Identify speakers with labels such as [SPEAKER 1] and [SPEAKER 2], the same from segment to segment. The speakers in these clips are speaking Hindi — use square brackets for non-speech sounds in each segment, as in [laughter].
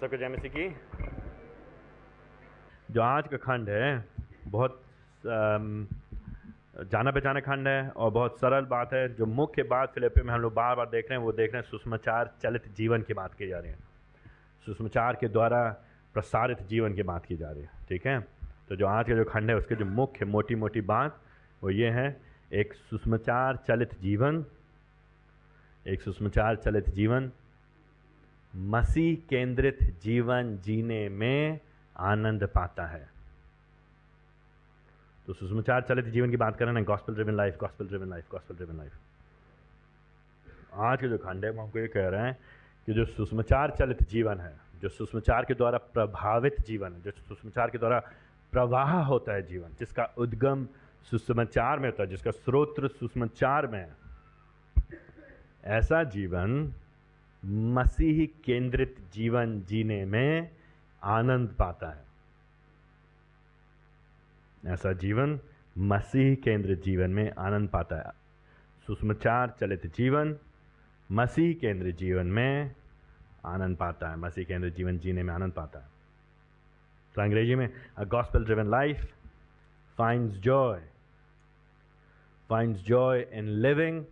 [SPEAKER 1] सबको जय मसीह की। जो आज का खंड है, बहुत जाना पहचाना खंड है और बहुत सरल बात है। जो मुख्य बात फिलिपी में हम लोग बार बार देख रहे हैं, वो देख रहे हैं सुषमाचार चलित जीवन की बात की जा रही है। सुषमाचार के द्वारा प्रसारित जीवन की बात की जा रही है, ठीक है? तो जो आज का जो खंड है, उसके जो मुख्य मोटी मोटी बात, वो ये है, एक सुषमाचार चलित जीवन, एक सुषमाचार चलित जीवन मसीह केंद्रित जीवन जीने में आनंद पाता है। तो सुषमाचार चलित जीवन की बात करें ना gospel driven life gospel driven life gospel driven life आज के जो खंड है वो हमको ये कह रहे हैं कि जो सुषमाचार चलित जीवन है, जो सुषमाचार के द्वारा प्रभावित जीवन है, जो सुषमाचार के द्वारा प्रवाह होता है जीवन, जिसका उद्गम सुषमाचार में होता है, जिसका स्रोत सुषमाचार में है, ऐसा जीवन मसीह केंद्रित जीवन जीने में आनंद पाता है। ऐसा जीवन मसीह केंद्रित जीवन में आनंद पाता है। सुषमाचार चलित जीवन मसीह केंद्रित जीवन में आनंद पाता है। मसीह केंद्रित जीवन जीने में आनंद पाता है। तो अंग्रेज़ी में a gospel driven life finds joy finds joy in living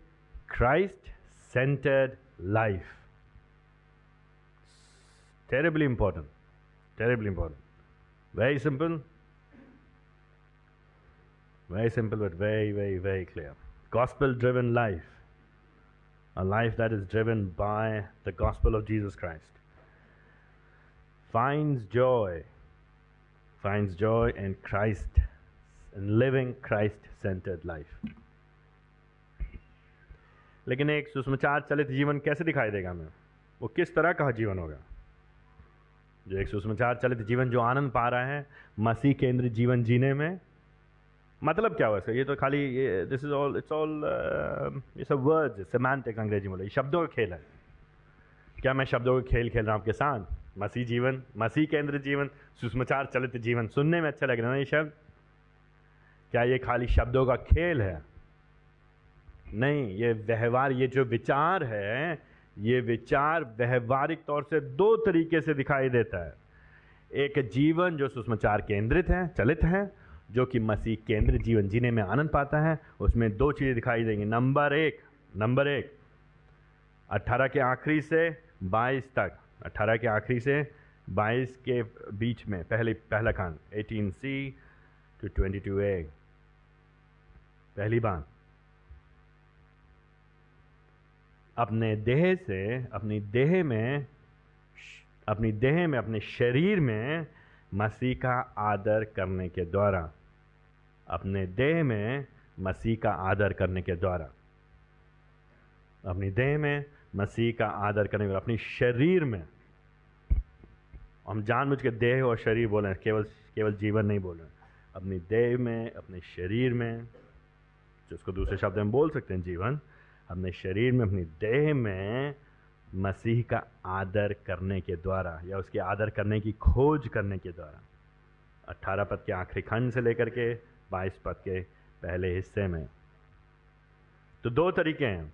[SPEAKER 1] christ centered life. terribly important terribly important very simple very simple but very very very clear gospel driven life a life that is driven by the gospel of jesus christ finds joy finds joy in christ in living christ centered life लेकिन एक सुषमाचार चलित जीवन कैसे दिखाई देगा हमें वो किस तरह का जीवन होगा जो एक सुषमाचार चलित जीवन जो आनंद पा रहा है, मसीह केंद्रित जीवन जीने में मतलब क्या हुआ इसका? ये तो खाली this is all it's all ये सब वर्ड्स सेमांटिक अंग्रेज़ी में बोले। शब्दों का खेल है। क्या मैं शब्दों का खेल खेल रहा हूँ आपके साथ? मसीह जीवन, मसीह केंद्रित जीवन, सुषमाचार चलित जीवन। सुनने में अच्छा लग रहा है ये शब्द? क्या ये खाली शब्दों का खेल है? नहीं, ये व्यवहार, ये जो विचार है ये विचार व्यवहारिक तौर से दो तरीके से दिखाई देता है। एक जीवन जो सुषमाचार केंद्रित है, चलित है, जो कि मसीह केंद्रित जीवन जीने में आनंद पाता है, उसमें दो चीज़ें दिखाई देंगी। नंबर एक नंबर एक 18 के आखिरी से 22 तक 18 के आखिरी से 22 के बीच में, पहले, पहला खंड 18 सी टू 22 ए। पहली बात अपने देह से, अपनी देह में, अपनी देह में, अपने शरीर में मसीह का आदर करने के द्वारा, अपने देह में मसीह का आदर करने के द्वारा, अपनी देह में मसीह का आदर करने के अपनी शरीर में, हम जानबूझ के देह और शरीर बोल केवल केवल जीवन नहीं बोल अपनी देह में, अपने शरीर में, जिसको दूसरे शब्द में बोल सकते हैं, जीवन अपने शरीर में, अपनी देह में मसीह का आदर करने के द्वारा या उसके आदर करने की खोज करने के द्वारा अट्ठारह पद के आखिरी खंड से लेकर के बाईस पद के पहले हिस्से में। तो दो तरीके हैं।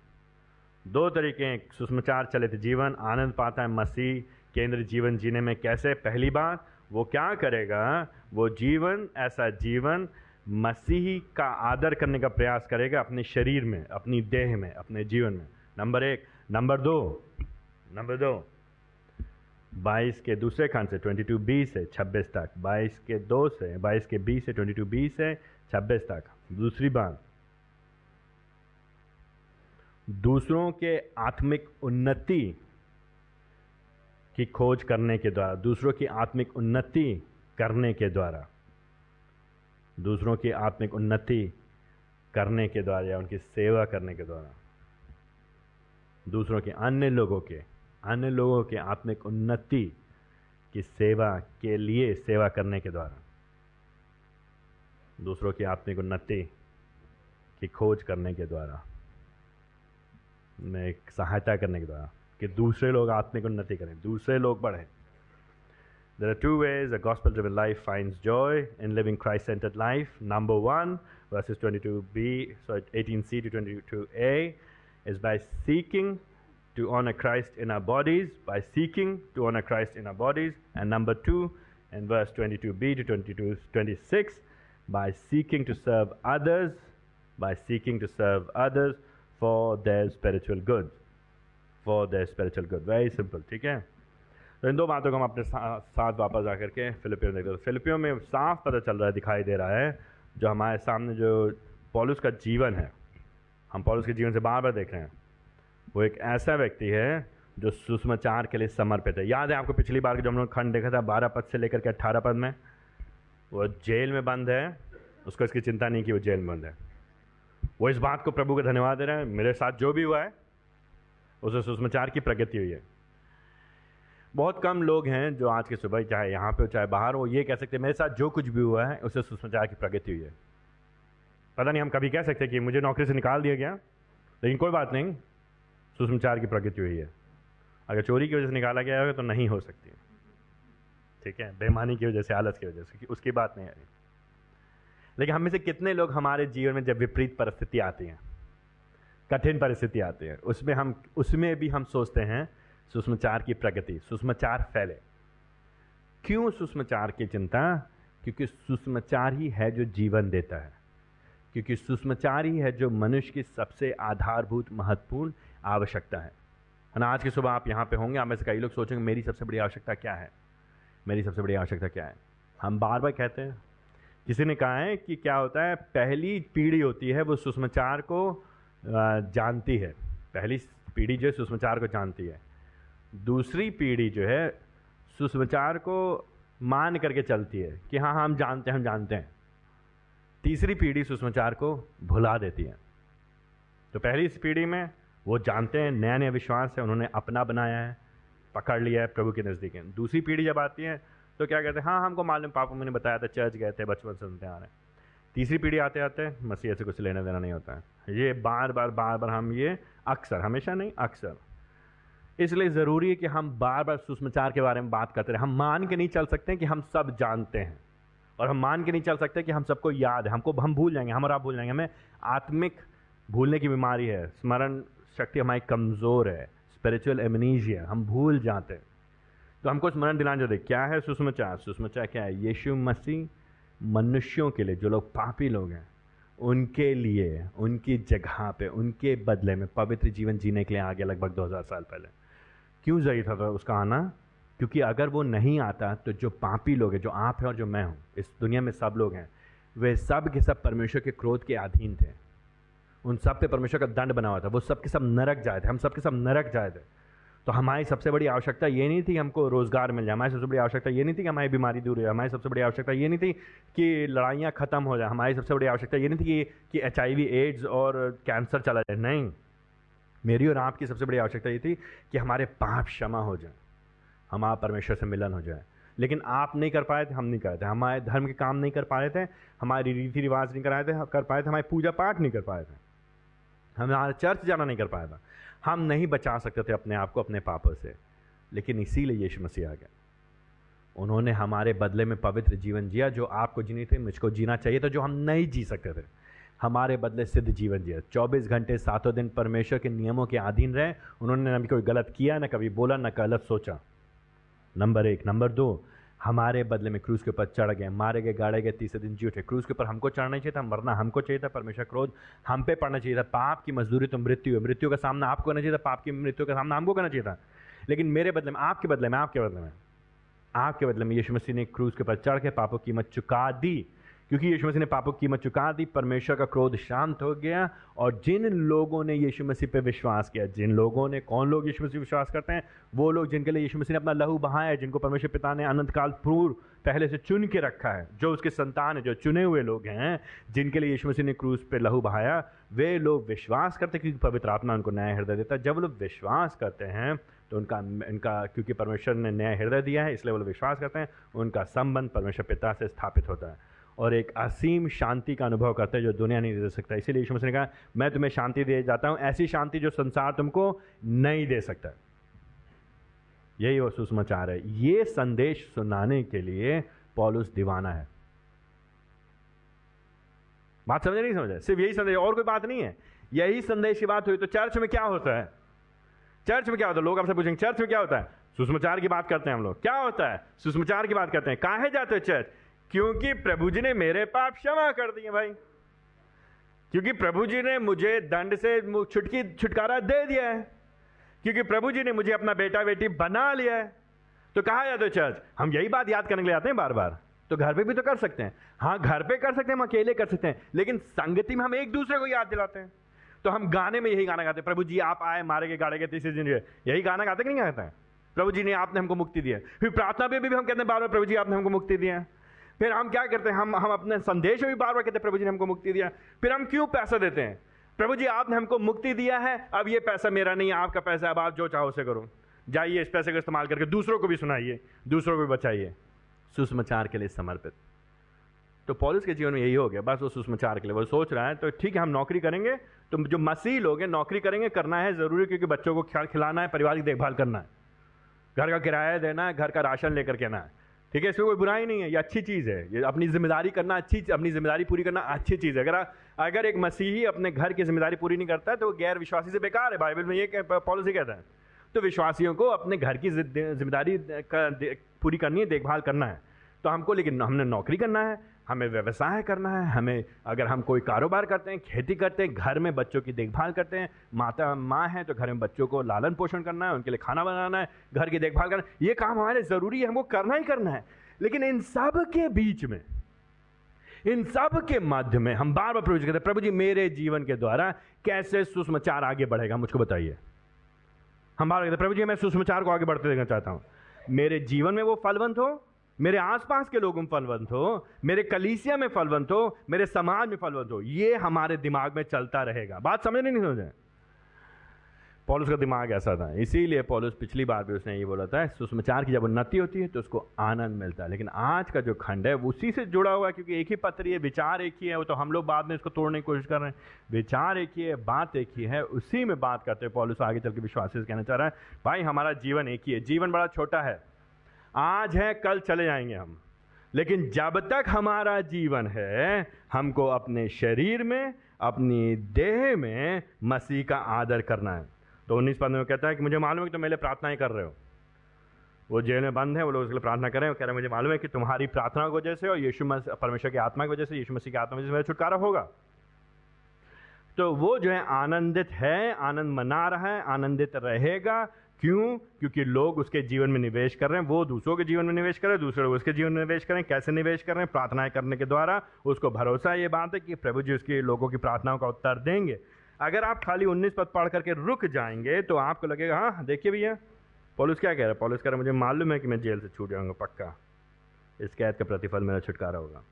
[SPEAKER 1] दो तरीके हैं। सुषमाचार चलित जीवन, आनंद पाता है मसीह केंद्र जीवन जीने में कैसे? पहली बात, वो क्या करेगा? वो जीवन, ऐसा जीवन मसीह का आदर करने का प्रयास करेगा अपने शरीर में, अपनी देह में, अपने जीवन में। नंबर एक। नंबर दो। नंबर दो। 22 के दूसरे खंड से 22 बी से 26 तक। 22 के दो से 22 के बी से 22 बी से 26 तक। दूसरी बात। दूसरों के आत्मिक उन्नति की खोज करने के द्वारा, दूसरों की आत्मिक उन्नति करने के द्वारा दूसरों की आत्मिक उन्नति करने के द्वारा या उनकी सेवा करने के द्वारा। दूसरों के अन्य लोगों के, अन्य लोगों के आत्मिक उन्नति की सेवा के लिए सेवा करने के द्वारा। दूसरों की आत्मिक उन्नति की खोज करने के द्वारा, में सहायता करने के द्वारा कि दूसरे लोग आत्मिक उन्नति करें, दूसरे लोग बढ़ें। There are two ways a gospel driven life finds joy in living Christ centered life. Number one, verses 22b, sorry, 18c to 22a, is by seeking to honor Christ in our bodies, by seeking to honor Christ in our bodies. And number two, in verse 22b to 22, 26, by seeking to serve others, by seeking to serve others for their spiritual good. For their spiritual good. Very simple. Take care. तो इन दो बातों को हम अपने साथ वापस आकर के फिलिपियो देखते हैं। फिलिपियो में साफ़ पता चल रहा है, दिखाई दे रहा है, जो हमारे सामने जो पॉलुस का जीवन है, हम पॉलुस के जीवन से बार बार देख रहे हैं। वो एक ऐसा व्यक्ति है जो सुषमाचार के लिए समर्पित है। याद है आपको पिछली बार जो हम लोग खंड देखा था, बारह पद से लेकर के अट्ठारह पद में? वो जेल में बंद है, उसको इसकी चिंता नहीं कि वो जेल में बंद है। वो इस बात को प्रभु का धन्यवाद दे रहे हैं। मेरे साथ जो भी हुआ है, उसे सुषमाचार की प्रगति हुई है। बहुत कम लोग हैं जो आज के सुबह चाहे यहाँ पे हो, चाहे बाहर हो, ये कह सकते हैं, मेरे साथ जो कुछ भी हुआ है, उसे सुषमाचार की प्रगति हुई है। पता नहीं हम कभी कह सकते कि मुझे नौकरी से निकाल दिया गया, लेकिन कोई बात नहीं सुषमाचार की प्रगति हुई है। अगर चोरी की वजह से निकाला गया होगा तो नहीं हो सकती। ठीक है? बेमानी की वजह से, आलस की वजह से उसकी बात नहीं आ रही। लेकिन हम में से कितने लोग हमारे जीवन में जब विपरीत परिस्थिति आती हैं, कठिन परिस्थिति आती है, उसमें हम, उसमें भी हम सोचते हैं सुषमाचार की प्रगति, सुषमाचार फैले। क्यों सुषमाचार की चिंता? क्योंकि सुषमाचार ही है जो जीवन देता है। क्योंकि सुषमाचार ही है जो मनुष्य की सबसे आधारभूत, महत्वपूर्ण आवश्यकता है। ना? आज की सुबह आप यहाँ पे होंगे, आप में से कई लोग सोचेंगे, मेरी सबसे बड़ी आवश्यकता क्या है? मेरी सबसे बड़ी आवश्यकता क्या है? हम बार बार कहते हैं। किसी ने कहा है कि क्या होता है, पहली पीढ़ी होती है वो सुषमाचार को जानती है। पहली पीढ़ी जो है सुषमाचार को जानती है। दूसरी पीढ़ी जो है, सुसमाचार को मान करके चलती है कि हाँ हम जानते हैं, हम जानते हैं। तीसरी पीढ़ी सुसमाचार को भुला देती है। तो पहली पीढ़ी में वो जानते हैं नया नया विश्वास है, उन्होंने अपना बनाया है, पकड़ लिया है प्रभु के नज़दीक है। दूसरी पीढ़ी जब आती है तो क्या कहते हैं हाँ हमको मालूम, पापा मैंने बताया था, चर्च गए थे, बचपन सुनते आ रहे हैं। तीसरी पीढ़ी आते आते, मसीह से कुछ लेना देना नहीं होता है। ये बार बार बार बार हम ये अक्सर, हमेशा नहीं, अक्सर इसलिए ज़रूरी है कि हम बार बार सुषमाचार के बारे में बात करते रहे। हम मान के नहीं चल सकते कि हम सब जानते हैं। और हम मान के नहीं चल सकते कि हम सबको याद है। हमको, हम भूल जाएँगे, हम और आप भूल जाएँगे। हमें आत्मिक भूलने की बीमारी है। स्मरण शक्ति हमारी कमज़ोर है। स्पिरिचुअल एमनीजिया हम भूल जाते हैं। तो हमको स्मरण दिलाना दे। क्या है सुषमाचार? सुषमाचार क्या है? यीशु मसीह मनुष्यों के लिए, जो लोग पापी लोग हैं, उनके लिए, उनकी जगह पे, उनके बदले में पवित्र जीवन जीने के लिए आगे लगभग 2000 साल पहले। क्यों ज़रूरी था, उसका आना? क्योंकि अगर वो नहीं आता तो जो पापी लोग हैं जो आप हैं और जो मैं हूँ इस दुनिया में सब लोग हैं वे सब के सब परमेश्वर के क्रोध के अधीन थे। उन सब पे परमेश्वर का दंड बना हुआ था। वो सब के सब नरक जाए थे। हम सब के सब नरक जाए थे। तो हमारी सबसे बड़ी आवश्यकता ये नहीं थी हमको रोज़गार मिल जाए। हमारी सबसे बड़ी आवश्यकता ये नहीं थी कि हमारी बीमारी दूर हो जाए। हमारी सबसे बड़ी आवश्यकता ये नहीं थी कि लड़ाइयाँ ख़त्म हो जाए। हमारी सबसे बड़ी आवश्यकता ये नहीं थी कि एच आई एड्स और कैंसर चला जाए। नहीं। मेरी और आपकी सबसे बड़ी आवश्यकता ये थी कि हमारे पाप क्षमा हो जाए हमारा परमेश्वर से मिलन हो जाए। लेकिन आप नहीं कर पाए थे, हम नहीं कर थे। हमारे धर्म के काम नहीं कर पा रहे थे, हमारे रीति रिवाज नहीं कराए थे कर पाए थे, हमारी पूजा पाठ नहीं कर पाए थे। हमारा चर्च जाना नहीं कर पाया था। हम नहीं बचा सकते थे अपने आप को अपने पापों से। लेकिन इसीलिए यीशु मसीह आ गया उन्होंने हमारे बदले में पवित्र जीवन जिया, जो आपको जीनी थी, मुझको जीना चाहिए था, जो हम नहीं जी सकते थे। हमारे बदले सिद्ध जीवन जिया 24 घंटे सातों दिन परमेश्वर के नियमों के अधीन रहे। उन्होंने न कोई गलत किया, न कभी बोला, न गलत सोचा। नंबर एक। नंबर दो, हमारे बदले में क्रूज के ऊपर चढ़ गए, मारे गए, गाड़े गए, तीसरे दिन जी उठे। क्रूज के ऊपर हमको चढ़ना चाहिए था, मरना हमको चाहिए था, परमेश्वर क्रोध हम पे पड़ना चाहिए था। पाप की मजदूरी तो मृत्यु है, मृत्यु का सामना आपको करना चाहिए था, पाप की मृत्यु का सामना हमको करना चाहिए था। लेकिन मेरे बदले में, आपके बदले में, आपके बदले में, आपके बदले में यीशु मसीह ने क्रूज के ऊपर चढ़ के पापों की कीमत चुका दी। क्योंकि यीशु मसीह ने पापों की कीमत चुका दी, परमेश्वर का क्रोध शांत हो गया, और जिन लोगों ने यीशु मसीह पे विश्वास किया, जिन लोगों ने, कौन लोग यीशु मसीह विश्वास करते हैं? वो लोग जिनके लिए यीशु मसीह ने अपना लहू बहाया है, जिनको परमेश्वर पिता ने अनंत काल पूर्व पहले से चुन के रखा है, जो उसके संतान है, जो चुने हुए लोग हैं, जिनके लिए यीशु मसीह ने क्रूज पे लहू बहाया, वे लोग विश्वास करते क्योंकि पवित्र आत्मा उनको नया हृदय देता है। जब लोग विश्वास करते हैं तो उनका, इनका, क्योंकि परमेश्वर ने नया हृदय दिया है, इसलिए वो विश्वास करते हैं, उनका संबंध परमेश्वर पिता से स्थापित होता है। और एक असीम शांति का अनुभव करते हैं जो दुनिया नहीं दे सकता। इसीलिए यीशु मसीह ने कहा, मैं तुम्हें शांति दे जाता हूँ, ऐसी शांति जो संसार तुमको नहीं दे सकता। यही वो सुषमाचार है। ये संदेश सुनाने के लिए पॉलुस दीवाना है। बात समझ नहीं समझ? सिर्फ़ यही संदेश, और कोई बात नहीं है। यही संदेश की बात हुई तो चर्च में क्या होता है? चर्च में क्या होता है? लोग आपसे पूछेंगे, चर्च में क्या होता है? सुषमाचार की बात करते हैं हम लोग। क्या होता है? सुषमाचार की बात करते हैं। काहे जाते हो चर्च? क्योंकि प्रभु जी ने मेरे पाप क्षमा कर दिए भाई। क्योंकि प्रभु जी ने मुझे दंड से छुटकी छुटकारा दे दिया है। क्योंकि प्रभु जी ने मुझे अपना बेटा बेटी बना लिया है। तो कहा जाते हो चर्च हम यही बात याद करने के लिए आते हैं बार बार तो घर पे भी तो कर सकते हैं। हाँ घर पे कर सकते हैं हम अकेले कर सकते हैं। लेकिन संगति में हम एक दूसरे को याद दिलाते हैं। तो हम गाने में यही गाना गाते हैं प्रभु जी आप आए मारे के गाड़े के तीसरे दिन यही गाना गाते कि नहीं गाते हैं? प्रभु जी ने आपने हमको मुक्ति दिया फिर प्रार्थना में भी, भी हम कहते हैं बार बार प्रभु जी आपने हमको मुक्ति दिया फिर हम क्या करते हैं? हम हम अपने संदेश में भी बार बार कहते हैं, प्रभु जी ने हमको मुक्ति दिया। फिर हम क्यों पैसा देते हैं? प्रभु जी, आपने हमको मुक्ति दिया है। अब ये पैसा मेरा नहीं है, आपका पैसा अब आप जो चाहो उसे करो। जाइए, इस पैसे का इस्तेमाल करके दूसरों को भी सुनाइए। दूसरों को भी बचाइए। सुषमाचार के लिए समर्पित। तो पॉलिस के जीवन में यही हो गया। बस वो सुषमाचार के लिए। वो सोच रहा है तो ठीक है, हम नौकरी करेंगे। तो जो मसीह लोग हैं, नौकरी करेंगे, करना है ज़रूरी, क्योंकि बच्चों को ख्याल खिलाना है, परिवार की देखभाल करना है। घर का किराया देना है, घर का राशन लेकर के आना है। ठीक है, इसमें कोई बुराई नहीं है, ये अच्छी चीज़ है। ये अपनी ज़िम्मेदारी करना अच्छी, अपनी ज़िम्मेदारी पूरी करना अच्छी चीज़ है। अगर अगर एक मसीही अपने घर की ज़िम्मेदारी पूरी नहीं करता है तो वो गैर विश्वासी से बेकार है। बाइबल में ये पॉलिसी कहता है। तो विश्वासियों को अपने घर की ज़िम्मेदारी पूरी करनी है, देखभाल करना है। तो हमको लेकिन हमने नौकरी करना है। हमें व्यवसाय करना है, हमें अगर हम कोई कारोबार करते हैं, खेती करते हैं, घर में बच्चों की देखभाल करते हैं, माता, माँ है तो घर में बच्चों को लालन पोषण करना है, उनके लिए खाना बनाना है, घर की देखभाल करना ये काम हमारे ज़रूरी है, हमको करना ही करना है। लेकिन इन सब के बीच में, इन सब के मध्य में हम बार बार प्रभु करते हैं, प्रभु जी, मेरे जीवन के द्वारा कैसे सुषमाचार आगे बढ़ेगा मुझको बताइए। हम बार कहते प्रभु जी, मैं सुषमाचार को आगे बढ़ते देखना चाहता हूँ। मेरे जीवन में वो फलवंत हो मेरे आसपास के लोगों में फलवंत हो, मेरे कलीसिया में फलवंत हो, मेरे समाज में फलवंत हो, ये हमारे दिमाग में चलता रहेगा। बात समझ नहीं समझे? पॉलिस का दिमाग ऐसा था। इसीलिए पॉलिस पिछली बार भी उसने ये बोला था, सुषमाचार की जब उन्नति होती है तो उसको आनंद मिलता है। लेकिन आज का जो खंड है, वो उसी से जुड़ा हुआ है, क्योंकि एक ही पत्र है विचार एक ही है, वो तो हम लोग बाद में इसको तोड़ने की कोशिश कर रहे हैं। विचार एक ही है, बात एक ही है, उसी में बात करते हैं पॉलिस आगे चल के विश्वास कहना चाह रहा है, भाई, हमारा जीवन एक ही है। जीवन बड़ा छोटा है। आज है, कल चले जाएँगे हम। लेकिन जब तक हमारा जीवन है, हमको अपने शरीर में, अपनी देह में मसीह का आदर करना है। तो उन्नीस पंद्रह में कहता है कि मुझे मालूम है कि तुम मेरे प्रार्थनाएँ कर रहे हो। वो जेल में बंद है, वो लोग उसके लिए प्रार्थना कर रहे हैं कह रहे हैं, मुझे मालूम है कि तुम्हारी प्रार्थना की वजह से और यीशु मसीह परमेश्वर की आत्मा की वजह से, यीशु मसीह की आत्मा की वजह से मेरा छुटकारा होगा। तो वो जो है, आनंदित है, आनंद मना रहा है, आनंदित रहेगा क्यों? क्योंकि लोग उसके जीवन में निवेश कर रहे हैं, वो दूसरों के जीवन में निवेश कर रहे हैं, दूसरे लोग उसके जीवन में निवेश कर रहे हैं, कैसे निवेश कर रहे हैं, प्रार्थनाएँ करने के द्वारा उसको भरोसा ये बात है कि प्रभु जी उसके लोगों की प्रार्थनाओं का उत्तर देंगे। अगर आप खाली उन्नीस पद पढ़ करके रुक जाएँगे तो आपको लगेगा हाँ देखिए भैया, पॉलिस क्या कह रहा है? पॉलिस कह रहा है, मुझे मालूम है कि मैं जेल से छूट जाऊँगा, पक्का। इस कैद का प्रतिफल मेरा छुटकारा होगा।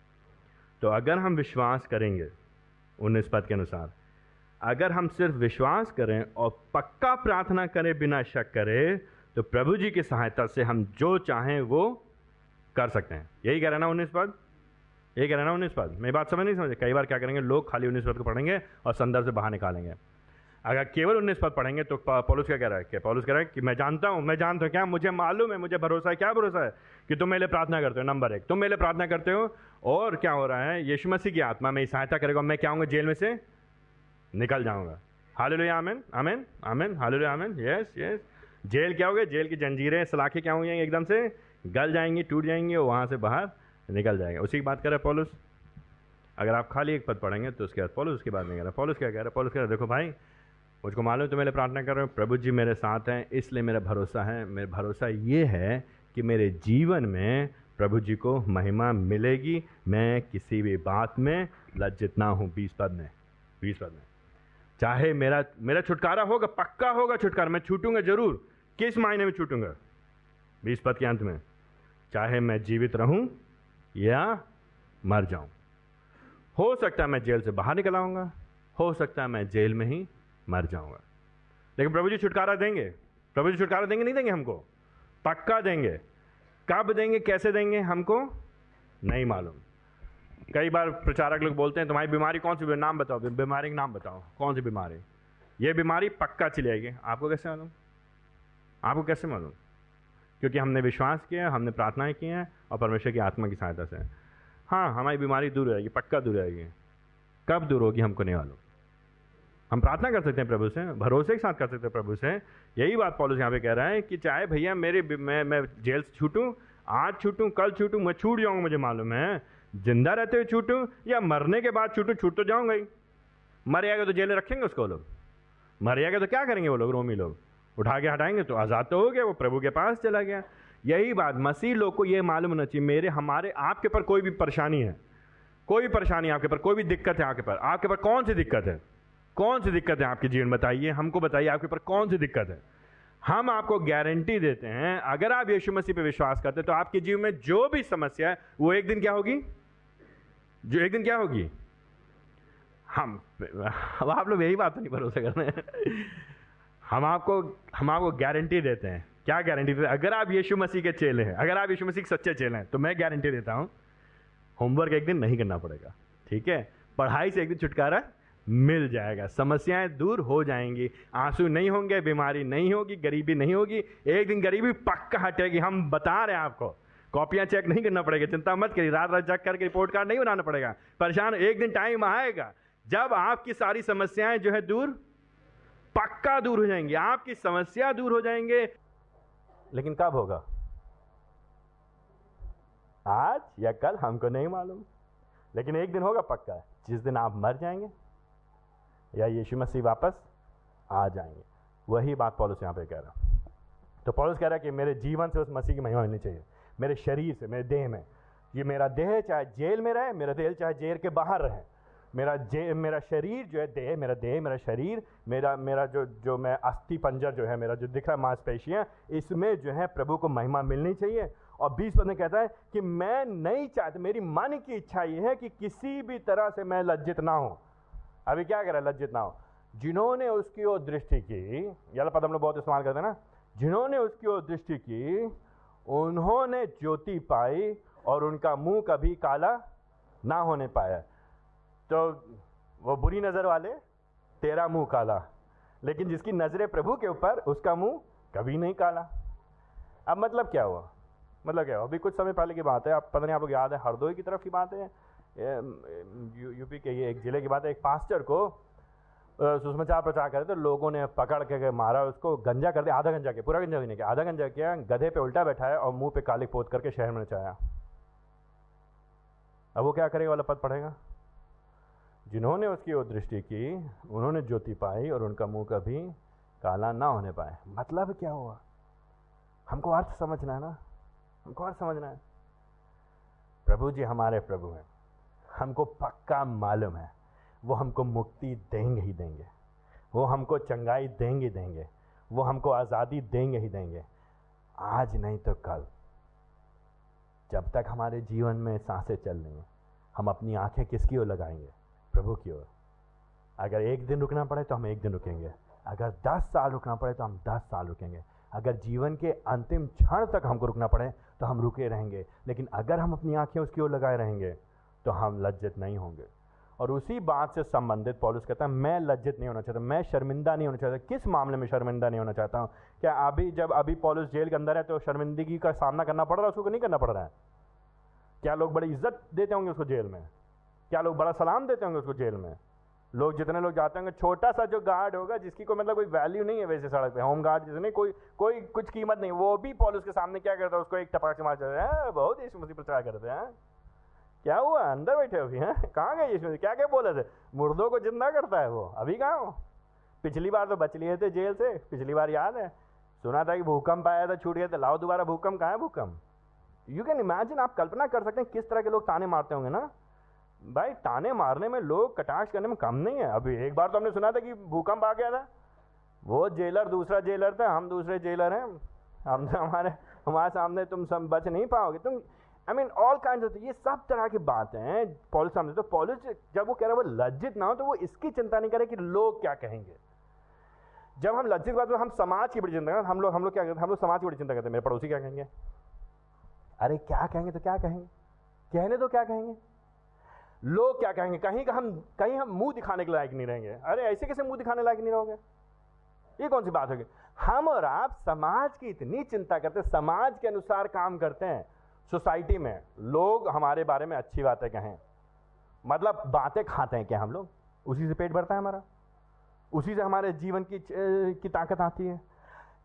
[SPEAKER 1] तो अगर हम विश्वास करेंगे उन्नीस पद के अनुसार अगर हम सिर्फ़ विश्वास करें और पक्का प्रार्थना करें, बिना शक करें तो प्रभु जी की सहायता से हम जो चाहें वो कर सकते हैं। यही कह रहे ना उन्नीस पद? यही कह रहे ना उन्नीस पद? मेरी बात समझ नहीं समझे? कई बार क्या करेंगे, लोग खाली उन्नीस पद को पढ़ेंगे और संदर्भ से बाहर निकालेंगे। अगर केवल उन्नीस पद पढ़ेंगे तो पॉलिस क्या कह रहा है? कि पॉलिस कह रहा है कि मैं जानता हूँ, मैं जानता हूँ, क्या मुझे मालूम है, मुझे भरोसा है, क्या भरोसा है कि तुम मेरे प्रार्थना करते हो? नंबर एक, तुम मेरे प्रार्थना करते हो और क्या हो रहा है? यीशु मसीह की आत्मा मेरी सहायता करेगा मैं क्या हूँ जेल में से? निकल जाऊँगा। हाल आमेन आमेन आमेन हाल आमेन। यस यस जेल क्या हो गया? जेल की जंजीरें, सलाखें क्या हो जाएँगी एकदम से? गल जाएँगी, टूट जाएँगी और वहाँ से बाहर निकल जाएँगे। उसी की बात कर रहे पॉलिस। अगर आप खाली एक पद पढ़ेंगे तो उसके बाद पॉलिस उसकी बात नहीं कर रहा। पॉलिस क्या कह रहा है? पॉलिस कह रहा है, देखो भाई, मुझको मालूम तो मेरे प्रार्थना कर रहे हो। प्रभु जी मेरे साथ हैं, इसलिए मेरा भरोसा है। मेरा भरोसा ये है कि मेरे जीवन में प्रभु जी को महिमा मिलेगी। मैं किसी भी बात में लज्जित ना हूँ। बीस पद में, बीस पद में। चाहे मेरा मेरा छुटकारा होगा, पक्का होगा छुटकारा, मैं छूटूँगा ज़रूर। किस मायने में छूटूँगा? बीस पद के अंत में। चाहे मैं जीवित रहूँ या मर जाऊँ। हो सकता है मैं जेल से बाहर निकल आऊँगा, हो सकता है मैं जेल में ही मर जाऊँगा। लेकिन प्रभु जी छुटकारा देंगे। प्रभु जी छुटकारा देंगे, नहीं देंगे हमको? पक्का देंगे। कब देंगे, कैसे देंगे, हमको नहीं मालूम। कई बार प्रचारक लोग बोलते हैं, तुम्हारी बीमारी कौन सी? नाम बताओ बीमारी का नाम बताओ, कौन सी बीमारी? ये बीमारी पक्का चली आएगी। आपको कैसे मालूम? आपको कैसे मालूम? क्योंकि हमने विश्वास किया हमने प्रार्थनाएँ की हैं और परमेश्वर की आत्मा की सहायता से हाँ। हमारी बीमारी दूर रहेगी पक्का दूर रहेगी कब दूर होगी, हमको नहीं मालूम। हम प्रार्थना कर सकते हैं प्रभु से, भरोसे के साथ कर सकते हैं प्रभु से। यही बात पॉलिस यहाँ पे कह रहा है कि चाहे भैया मेरे मैं मैं जेल से छूटूं, आज छूटूँ, कल छूटूँ, मैं छूट जाऊँगा, मुझे मालूम है। ज़िंदा रहते हुए छूटूं या मरने के बाद छूटूं, छूट तो जाऊँगा ही। मर जाएगा तो जेल रखेंगे उसको लोग। मर जाएगा तो क्या करेंगे वो लोग, रोमी लोग? उठा के हटाएँगे तो आज़ाद तो हो गया, वो प्रभु के पास चला गया। यही बात, मसीह लोग को ये मालूम होना चाहिए, मेरे, हमारे, आपके पर कोई भी परेशानी है। कोई भी परेशानी आपके पर, कोई भी दिक्कत है आपके पर। आपके पर कौन सी दिक्कत है? कौन सी दिक्कत है आपके जीवन बताइए, हमको बताइए आपके ऊपर कौन सी दिक्कत है? हम आपको गारंटी देते हैं, अगर आप यीशु मसीह पर विश्वास करते हैं तो आपके जीवन में जो भी समस्या है, वो एक दिन क्या होगी? जो एक दिन क्या होगी? हम, अब आप लोग यही बात तो नहीं भरोसा कर रहे हम आपको हम आपको गारंटी देते हैं। क्या गारंटी देते हैं? अगर आप यीशु मसीह के चेले हैं, अगर आप यीशु मसीह के सच्चे चेले हैं तो मैं गारंटी देता हूँ होमवर्क एक दिन नहीं करना पड़ेगा, ठीक है? पढ़ाई से एक दिन छुटकारा मिल जाएगा। समस्याएँ दूर हो जाएँगी। आँसू नहीं होंगे, बीमारी नहीं होगी, गरीबी नहीं होगी। एक दिन गरीबी पक्का हटेगी। हम बता रहे हैं आपको कॉपियाँ चेक नहीं करना पड़ेगा। चिंता मत करिए, रात रात जग करके रिपोर्ट कार्ड नहीं बनाना पड़ेगा। परेशान एक दिन टाइम आएगा। जब आपकी सारी समस्याएँ जो है दूर, पक्का दूर हो जाएँगी। आपकी समस्या दूर हो जाएँगे। लेकिन कब होगा? आज या कल हमको नहीं मालूम। लेकिन एक दिन होगा पक्का। जिस दिन आप मर जाएँगे, या यीशु मसीह वापस आ जाएँगे। वही बात पॉलिस यहाँ पे कह रहा। तो पॉलिस कह रहा है कि मेरे जीवन से उस मसीह की महिमा होनी चाहिए। मेरे शरीर से, मेरे देह में। ये मेरा देह चाहे जेल में रहे, मेरा देह चाहे जेल के बाहर रहे। मेरा जे, मेरा शरीर जो है, देह, मेरा देह, मेरा शरीर, मेरा मेरा जो जो मैं अस्थि पंजर जो है, मेरा जो दिख रहा है मांसपेशियाँ, इसमें जो है प्रभु को महिमा मिलनी चाहिए। और बीस पद में कहता है कि मैं नहीं चाहता, मेरी मन की इच्छा ये है कि किसी भी तरह से मैं लज्जित ना हूँ। अभी क्या है लज्जित ना हो। जिन्होंने उसकी ओर दृष्टि की, यह पद हम लोग बहुत इस्तेमाल करते हैं ना, जिन्होंने उसकी ओर दृष्टि की उन्होंने ज्योति पाई और उनका मुँह कभी काला ना होने पाया। तो वो बुरी नज़र वाले, तेरा मुँह काला। लेकिन जिसकी नज़रें प्रभु के ऊपर, उसका मुँह कभी नहीं काला। अब मतलब क्या हुआ? मतलब क्या हुआ? अभी कुछ समय पहले की बात है। आप, पता नहीं आप लोग याद है, हरदोई की तरफ़ की बात है। यूपी के ये एक ज़िले की बात है। एक पास्टर को सुषमाचार प्रचार करे तो लोगों ने पकड़ के मारा उसको, गंजा कर दिया, आधा गंजा के पूरा गंजा भी नहीं किया, आधा गंजा किया, गधे पे उल्टा बैठाया और मुँह पे काली पोत करके शहर में नचाया। अब वो क्या करेगा, वाला पद पढ़ेगा? जिन्होंने उसकी ओर दृष्टि की, उन्होंने ज्योति पाई और उनका मुँह कभी काला ना होने पाए मतलब क्या हुआ? हमको अर्थ समझना है ना? हमको अर्थ समझना है। प्रभु जी हमारे प्रभु हैं। हमको पक्का मालूम है। वो हमको मुक्ति देंगे ही देंगे। वो हमको चंगाई देंगे देंगे। वो हमको आज़ादी देंगे ही देंगे। आज नहीं तो कल। जब तक हमारे जीवन में साँसें चल रही हैं, हम अपनी आँखें किसकी ओर लगाएँगे? प्रभु की ओर। अगर एक दिन रुकना पड़े तो हम एक दिन रुकेंगे। अगर दस साल रुकना पड़े तो हम दस साल रुकेंगे। अगर जीवन के अंतिम क्षण तक हमको रुकना पड़े तो हम रुके रहेंगे। लेकिन अगर हम अपनी आँखें उसकी ओर लगाए रहेंगे तो हम लज्जित नहीं होंगे। और उसी बात से संबंधित पॉलिस कहता है, मैं लज्जित नहीं होना चाहता, मैं शर्मिंदा नहीं होना चाहता। किस मामले में शर्मिंदा नहीं होना चाहता? हूँ क्या अभी जब अभी पॉलिस जेल के अंदर है तो शर्मिंदगी का सामना करना पड़ रहा है? उसको नहीं करना पड़ रहा है। क्या लोग बड़ी इज़्ज़त देते होंगे उसको जेल में? क्या लोग बड़ा सलाम देते होंगे उसको जेल में? लोग जितने लोग जाते होंगे छोटा सा जो गार्ड होगा, जिसकी कोई मतलब कोई वैल्यू नहीं है वैसे सड़क पे होम गार्ड जिसने कोई कोई कुछ कीमत नहीं, वो भी पॉलिस के सामने क्या करता है, उसको एक टपाक से मार जाता है। बहुत ही मुसीबत करते हैं? क्या हुआ? अंदर बैठे हो अभी हैं? कहाँ गए इसमें क्या क्या बोले थे? मुर्दों को ज़िंदा करता है वो। अभी कहाँ हो? पिछली बार तो बच लिए थे जेल से। पिछली बार याद है? सुना था कि भूकंप आया था, छूट गया था। लाओ दोबारा भूकंप। कहाँ है भूकंप? यू कैन इमेजिन आप कल्पना कर सकते हैं किस तरह के लोग ताने मारते होंगे ना? भाई, ताने मारने में लोग कटाक्ष करने में कम नहीं है। अभी एक बार तो हमने सुना था कि भूकंप आ गया था। वो जेलर दूसरा जेलर था, हम दूसरे जेलर हैं। हम तो हमारे हमारे सामने तुम सब बच नहीं पाओगे। तुम आई मीन ऑल काइंड ये सब तरह की बातें हैं, पॉलिस तो पॉलिस जब वो कह रहा है वो लज्जित ना हो तो वो इसकी चिंता नहीं करे कि लोग क्या कहेंगे। जब हम लज्जित बात हम समाज की बड़ी चिंता करते हम लोग हम लोग क्या करते हम लोग समाज की बड़ी चिंता करते हैं, मेरे पड़ोसी क्या कहेंगे? अरे क्या कहेंगे तो क्या कहेंगे? कहने तो क्या कहेंगे? लोग क्या कहेंगे? कहीं का हम, कहीं हम मुँह दिखाने के लायक नहीं रहेंगे। अरे ऐसे कैसे मुँह दिखाने लायक नहीं रहोगे? ये कौन सी बात होगी? हम और आप समाज की इतनी चिंता करते समाज के अनुसार काम करते हैं सोसाइटी में, लोग हमारे बारे में अच्छी बातें कहें। मतलब बातें खाते हैं क्या हम लोग? उसी से पेट भरता है हमारा। उसी से हमारे जीवन की की ताकत आती है।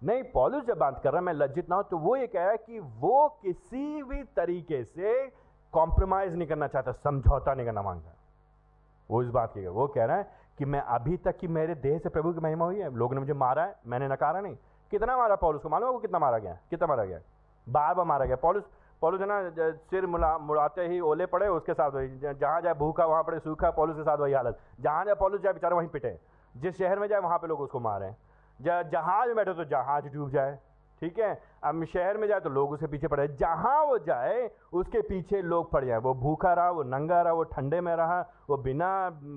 [SPEAKER 1] नहीं, पॉलिस जब बात कर रहा है, मैं लज्जित ना हूँ तो वो ये कह रहा है कि वो किसी भी तरीके से कॉम्प्रोमाइज नहीं करना चाहता, समझौता नहीं करना माँगता। वो इस बात की, वो कह रहा है कि मैं अभी तक की मेरे देह से प्रभु की महिमा हुई है। लोगों ने मुझे मारा है, मैंने नकारा नहीं। कितना मारा पॉलिस को? मालूम है वो कितना मारा गया कितना मारा गया बार बार मारा गया पॉलिस पॉलिस है ना सिर मुड़ा मुड़ाते ही ओले पड़े, उसके साथ वही जहाँ जाए भूखा, वहाँ पड़े सूखा पॉलिस के साथ वही हालत। जहाँ जाए पॉलिस जाए बेचारा वहीं पिटे। जिस शहर में जाए, वहाँ पे लोग उसको मारें। जहाज़ में बैठे तो जहाज़ डूब जाए। ठीक है? अब शहर में जाए तो लोग उसके पीछे पड़े जहाँ वो जाए, उसके पीछे लोग पड़ जाए। वो भूखा रहा, वो नंगा रहा, वो ठंडे में रहा, वो बिना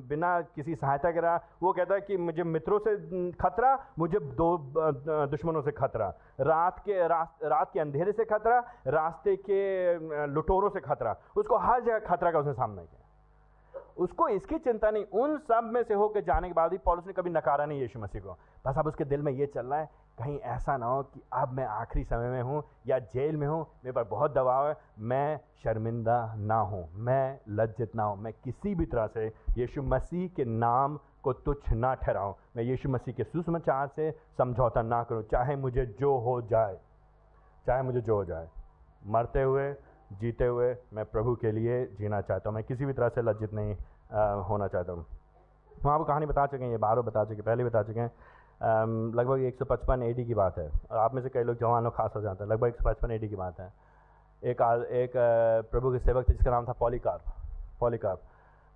[SPEAKER 1] बिना किसी सहायता के रहा। वो कहता है कि मुझे मित्रों से खतरा, मुझे दो दुश्मनों से खतरा। रात के, रात रात के अंधेरे से खतरा, रास्ते के लुटोरों से खतरा। उसको हर जगह खतरा का उसने सामना किया। उसको इसकी चिंता नहीं, उन सब में से होकर जाने के बाद भी पॉलिस ने कभी नकारा नहीं यीशु मसीह को। बस अब उसके दिल में ये चल रहा है कहीं ऐसा ना हो कि अब मैं आखिरी समय में हूँ या जेल में हूँ मेरे पर बहुत दबाव है मैं शर्मिंदा ना हूँ मैं लज्जित ना हूँ मैं किसी भी तरह से यीशु मसीह के नाम को तुच्छ ना ठहराऊँ मैं यीशु मसीह के सुसमाचार से समझौता ना करूँ चाहे मुझे जो हो जाए चाहे मुझे जो हो जाए। मरते हुए जीते हुए मैं प्रभु के लिए जीना चाहता हूँ मैं किसी भी तरह से लज्जित नहीं आ, होना चाहता हूँ। हम आपको कहानी बता चुके हैं ये बारह बता चुके पहले बता चुके हैं। लगभग एक सौ पचपन ए डी की बात है। और आप में से कई लोग जवान खास हो जाते हैं। लगभग एक सौ पचपन ए डी की बात है। एक आ, एक प्रभु के सेवक थे जिसका नाम था पॉलीकार्प पॉलीकार्प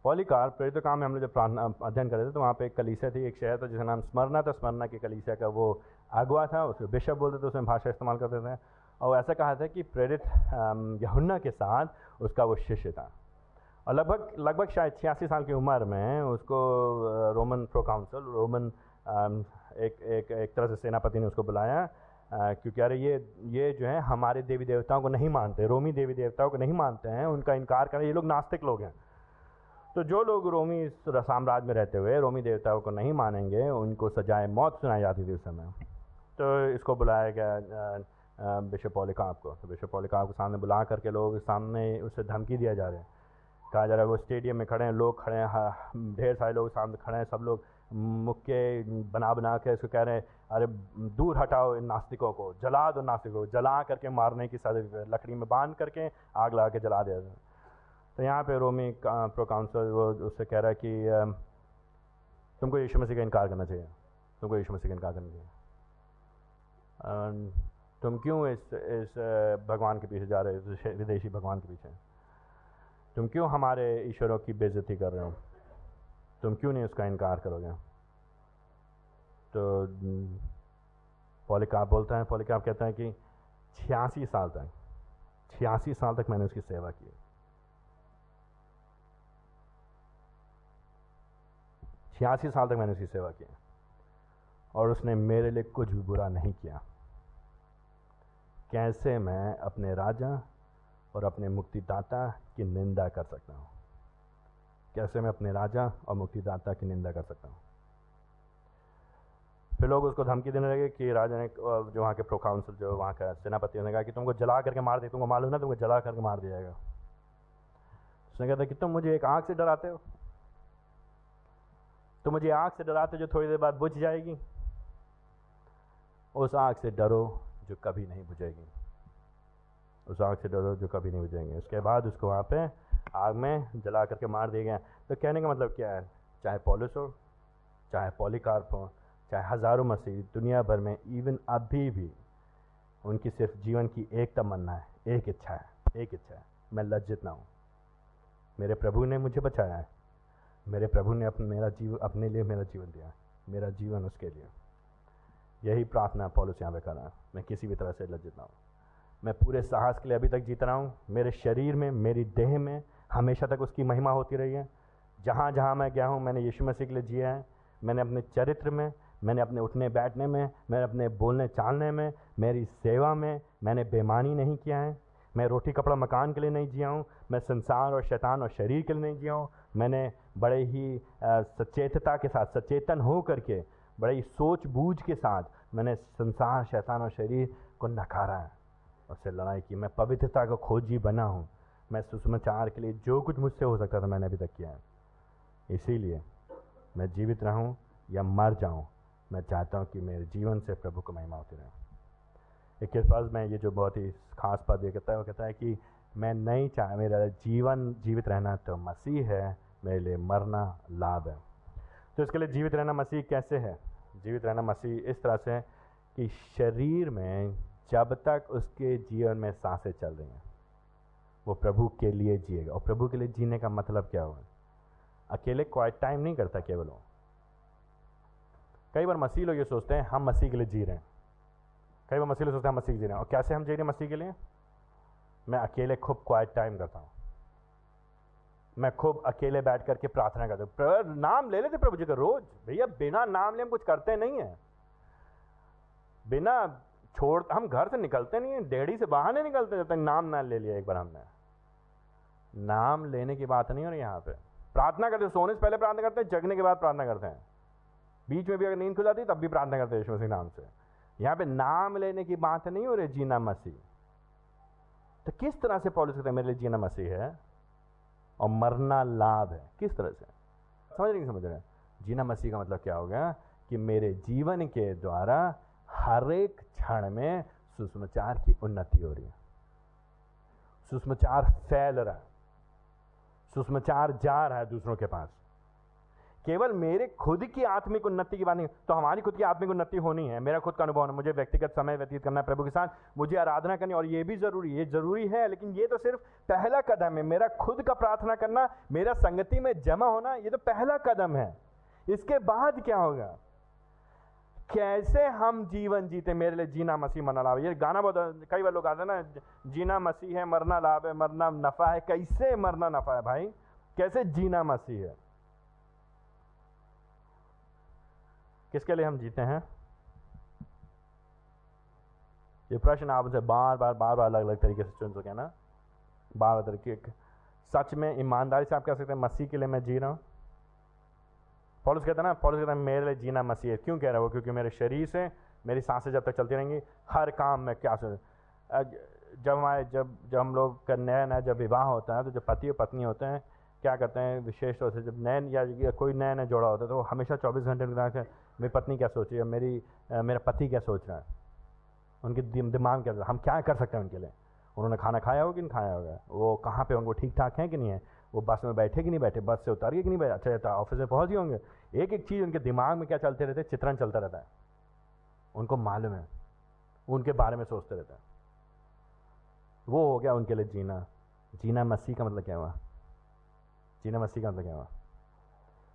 [SPEAKER 1] पॉलीकार्प प्रेरित काम में हम लोग जब प्रार्थना अध्ययन कर रहे थे तो वहाँ पे एक कलीसिया थी एक शहर था जिसका नाम स्मरना था। स्मरना के कलीसिया का वो अगवा था उसको बिशप बोलते थे उसमें भाषा इस्तेमाल करते थे। और ऐसा कहा था कि प्रेरित यहुन्ना के साथ उसका वो शिष्य था। और लगभग लगभग शायद छियासी साल की उम्र में उसको रोमन प्रो काउंसिल रोमन एक एक एक तरह से सेनापति ने उसको बुलाया क्योंकि अरे ये ये जो है, हमारे देवी देवताओं को नहीं मानते, रोमी देवी देवताओं को नहीं मानते हैं, उनका इनकार करें ये लोग नास्तिक लोग हैं। तो जो लोग रोमी साम्राज्य में रहते हुए रोमी देवताओं को नहीं मानेंगे, उनको सजाए मौत सुनाई जाती थी उस समय। तो इसको बुलाया गया बिशप पॉलिकाप को। तो बिशप पॉलिकाप को सामने बुला करके लोग सामने उसे धमकी दिया जा रहा है। कहा जा रहा है, वो स्टेडियम में खड़े हैं, लोग खड़े हैं, ढेर सारे लोग सामने खड़े हैं, सब लोग मुक्के बना बना के इसको कह रहे हैं, अरे, दूर हटाओ इन नास्तिकों को, जला दो नास्तिकों को, जला करके मारने की सजा लकड़ी में बाँध करके आग लगा के जला दिया तो यहाँ पे रोमी प्रो काउंसिल वो उससे कह रहा है कि तुमको यीशु मसीह का इनकार करना चाहिए। तुमको यीशु मसीह का इनकार करना चाहिए। तुम क्यों इस इस भगवान के पीछे जा रहे हो? विदेशी भगवान के पीछे। तुम क्यों हमारे ईश्वरों की बेइज्जती कर रहे हो? तुम क्यों नहीं उसका इनकार करोगे? तो पॉलिकाप बोलता है, पॉलिकाप कहता है कि छियासी साल तक, छियासी साल तक मैंने उसकी सेवा की। छियासी साल तक मैंने उसकी सेवा की। और उसने मेरे लिए कुछ भी बुरा नहीं किया। कैसे मैं अपने राजा और अपने मुक्तिदाता की निंदा कर सकता हूँ? कैसे मैं अपने राजा और मुक्तिदाता की निंदा कर सकता हूँ? फिर लोग उसको धमकी देने लगे कि राजा ने जो वहाँ के प्रो काउंसिल जो वहाँ का सेनापति ने कहा कि तुमको जला करके मार दे तुमको मालूम ना तुमको जला करके मार दिया जाएगा। उसने कहता कि तुम मुझे एक आँख से डराते हो? तो मुझे आँख से डराते जो थोड़ी देर बाद बुझ जाएगी? उस आँख से डरो जो कभी नहीं बुझेगी। उस आग से डरो जो कभी नहीं बुझेंगे। उसके बाद उसको वहाँ पे आग में जला करके मार दिए गए तो कहने का मतलब क्या है? चाहे पॉलिस हो, चाहे पॉलीकार्प हो, चाहे हज़ारों मसीह दुनिया भर में इवन अभी भी उनकी सिर्फ़ जीवन की एक तमन्ना है, एक इच्छा है, एक इच्छा है। मैं लज्जित ना हूँ। मेरे प्रभु ने मुझे बचाया है। मेरे प्रभु ने अपने, मेरा जीव, अपने लिए मेरा जीवन दिया मेरा जीवन उसके लिए। यही प्रार्थना पॉलिस यहाँ पे कर रहा है। मैं किसी भी तरह से लज्जित ना हूँ। मैं पूरे साहस के लिए अभी तक जीत रहा हूँ। मेरे शरीर में, मेरी देह में हमेशा तक उसकी महिमा होती रही है। जहाँ जहाँ मैं गया हूँ, मैंने यीशु मसीह के लिए जिया है। मैंने अपने चरित्र में, मैंने अपने उठने बैठने में, मैंने अपने बोलने चालने में, मेरी सेवा में मैंने बेमानी नहीं किया है। मैं रोटी, कपड़ा, मकान के लिए नहीं जिया हूँ। मैं संसार और शैतान और शरीर के लिए नहीं जिया हूँ। मैंने बड़े ही सचेतता के साथ, सचेतन हो करके बड़े ही सोच बूझ के साथ मैंने संसार, शैतान और शरीर को नकारा है। उससे लड़ाई की, मैं पवित्रता का खोजी बना हूँ। मैं सुषमाचार के लिए जो कुछ मुझसे हो सकता था मैंने अभी तक किया है। इसीलिए मैं जीवित रहूँ या मर जाऊँ, मैं चाहता हूँ कि मेरे जीवन से प्रभु को महिमा होती रहे। एक पास में ये जो बहुत ही खास पद ये कहता है, वो कहता है कि मैं नहीं चाह, मेरा जीवन जीवित रहना तो मसीह है, मेरे लिए मरना लाभ है। तो इसके लिए जीवित रहना मसीह कैसे है? जीवित रहना मसीह इस तरह से है कि शरीर में जब तक उसके जीवन में साँसें चल रही हैं वो प्रभु के लिए जिएगा। और प्रभु के लिए जीने का मतलब क्या हुआ अकेले क्वाइट टाइम नहीं करता केवल वो। कई बार मसीह लोग ये सोचते हैं, हम मसीह के लिए जी रहे हैं। कई बार मसीह लोग सोचते हैं, हम मसीह जी रहे हैं। और कैसे हम जी रहे हैं मसीह के लिए? मैं अकेले खूब क्वाइट टाइम करता हूँ। मैं खूब अकेले बैठ करके प्रार्थना करता हूँ। नाम ले लेते प्रभु जी का रोज। भैया, बिना नाम ले हम कुछ करते नहीं है। बिना छोड़, हम घर से निकलते नहीं है। डेढ़ी से बाहर नहीं निकलते, जब तक नाम ना ले लिया एक बार हमने। नाम लेने की बात नहीं हो रही यहाँ पे। प्रार्थना करते सोने से पहले प्रार्थना करते हैं, जगने के बाद प्रार्थना करते हैं। बीच में भी अगर नींद खुल जाती तब भी प्रार्थना करते हैं मसीह नाम से। यहाँ पे नाम लेने की बात नहीं हो रही, जीना मसीह। तो किस तरह से पॉलिस कहते हैं, मेरे लिए जीना मसीह है? और मरना लाभ है। किस तरह से? समझ रहे समझ रहे जीना मसीह का मतलब क्या होगा कि मेरे जीवन के द्वारा हर एक क्षण में सुषमाचार की उन्नति हो रही है। सुषमाचार फैल रहा है। सुषमाचार जा रहा है दूसरों के पास। केवल मेरे खुद की आत्मिक उन्नति की बात नहीं तो हमारी खुद की आत्मिक उन्नति होनी है। मेरा खुद का अनुभव मुझे व्यक्तिगत समय व्यतीत करना है प्रभु के साथ, मुझे आराधना करनी और ये भी ज़रूरी है ज़रूरी है, लेकिन ये तो सिर्फ़ पहला कदम है। मेरा खुद का प्रार्थना करना, मेरा संगति में जमा होना, ये तो पहला कदम है। इसके बाद क्या होगा? कैसे हम जीवन जीते? मेरे लिए जीना मसीह मरना लाभ ये गाना बहुत, कई बार लोग आते हैं ना, जीना मसीह है, मरना लाभ है, मरना नफा है। कैसे मरना नफा है भाई? कैसे जीना मसीह है? किसके लिए हम जीते हैं? ये प्रश्न आप उनसे बार बार बार बार अलग अलग तरीके से चुन सके ना। बार बार तरीके सच में ईमानदारी से आप कह सकते हैं, मसीह के लिए मैं जी रहा हूँ। पॉलिस कहता है ना, पॉलिस कहता है, मेरे लिए जीना मसीह है। क्यों कह रहा है वो? क्योंकि मेरे शरीर से, मेरी साँसें जब तक चलती रहेंगी, हर काम में क्या सोच। जब हमारे, जब जब हम लोग का नया नया जब विवाह होता है तो जब पति और पत्नी होते हैं, क्या करते हैं, विशेष तौर से जब नए या कोई नया नया जोड़ा होता है तो हमेशा चौबीस घंटे में मेरी पत्नी क्या सोच रही है? मेरी मेरा पति क्या सोच रहा है? उनके दिमाग क्या हम क्या कर सकते हैं उनके लिए? उन्होंने खाना खाया होगा कि नहीं खाया होगा? वो कहाँ पे होंगे? वो ठीक ठाक हैं कि नहीं है? वो बस में बैठे कि नहीं बैठे? बस से उतार के कि नहीं बैठे? अच्छा अच्छा ऑफ़िस में पहुँच गए होंगे। एक एक चीज़ उनके दिमाग में क्या चलते रहते चित्रण चलता रहता है। उनको मालूम है। उनके बारे में सोचते रहते हैं। वो हो गया उनके लिए जीना। जीना मसीह का मतलब क्या हुआ? जीना मसीह का मतलब क्या हुआ?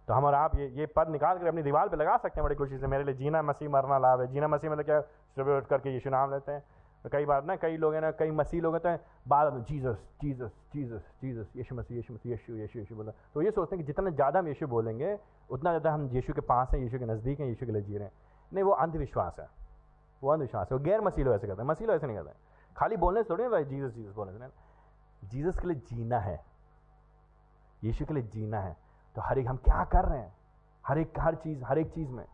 [SPEAKER 1] तो हम और आप ये ये पद निकाल कर अपनी दीवार पे लगा सकते हैं बड़ी खुशी से। मेरे लिए जीना मसीह मरना लाभ है। जीना मसीह मतलब क्या? सुबह उठ करके यीशु नाम लेते हैं। कई बार ना, कई लोग हैं ना, कई मसीह लोग होते हैं, बाद में Jesus Jesus Jesus Jesus, Yeshu Masih Yeshu Masih, Yeshu Yeshu Yeshu बोला। तो ये सोचते हैं कि जितना ज़्यादा हम यीशु बोलेंगे, उतना ज़्यादा हम यीशु के पास हैं, यीशु के नज़दीक हैं, यीशु के लिए जी रहे हैं। नहीं, वो अंधविश्वास है। वो अंधविश्वास है। वो गैर मसीह लोग ऐसे करते हैं। मसीह लोग ऐसे नहीं करते खाली बोलने से थोड़ी ना जीसस जीसस बोलने से जीसस के लिए जीना है। यीशु के लिए जीना है। तो हर एक हम क्या कर रहे हैं? हर एक, हर चीज़, हर एक चीज़ में।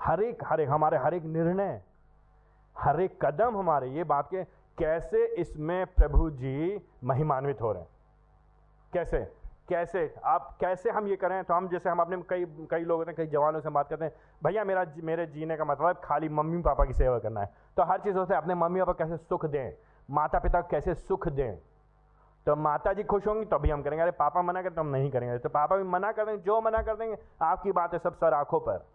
[SPEAKER 1] हर एक हर एक, हमारे, हर एक निर्णय। हर एक कदम हमारे, ये बात के कैसे इसमें प्रभु जी महिमान्वित हो रहे हैं? कैसे? कैसे? आप कैसे हम ये करें? तो हम जैसे हम अपने कई कई लोग होते हैं कई जवानों से बात करते हैं, भैया, मेरा मेरे जीने का मतलब खाली मम्मी पापा की सेवा करना है। तो हर चीज़ होते हैं, अपने मम्मी पापा कैसे सुख दें? माता पिता कैसे सुख दें? तो माता जी खुश होंगी, तभी तो हम करेंगे। अरे, पापा मना करें तो हम नहीं करेंगे। तो पापा भी मना कर देंगे, जो मना कर देंगे, आपकी बात है सब सर आँखों पर।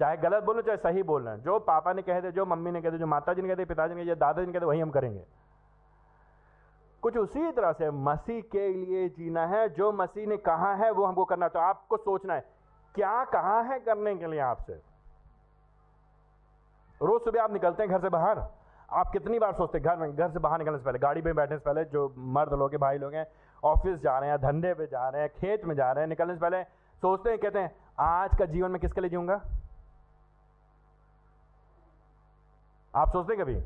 [SPEAKER 1] चाहे गलत बोलो, चाहे सही बोल रहे जो पापा ने कहे थे, जो मम्मी ने कहते जो माता जी ने कहते पिताजी ने कहते दादाजी ने कहते वही हम करेंगे। कुछ उसी तरह से मसीह के लिए जीना है। जो मसीह ने कहा है, वो हमको करना तो आपको सोचना है, क्या कहा है करने के लिए आपसे? रोज सुबह आप निकलते हैं घर से बाहर। आप कितनी बार सोचते हैं, घर में, घर से बाहर निकलने से पहले, गाड़ी में बैठने से पहले, जो मर्द लोग हैं, भाई लोग हैं, ऑफ़िस जा रहे हैं, धंधे पे जा रहे हैं, खेत में जा रहे हैं, निकलने से पहले सोचते हैं, कहते हैं, आज का जीवन में किसके लिए जीऊँगा? आप सोचते कभी?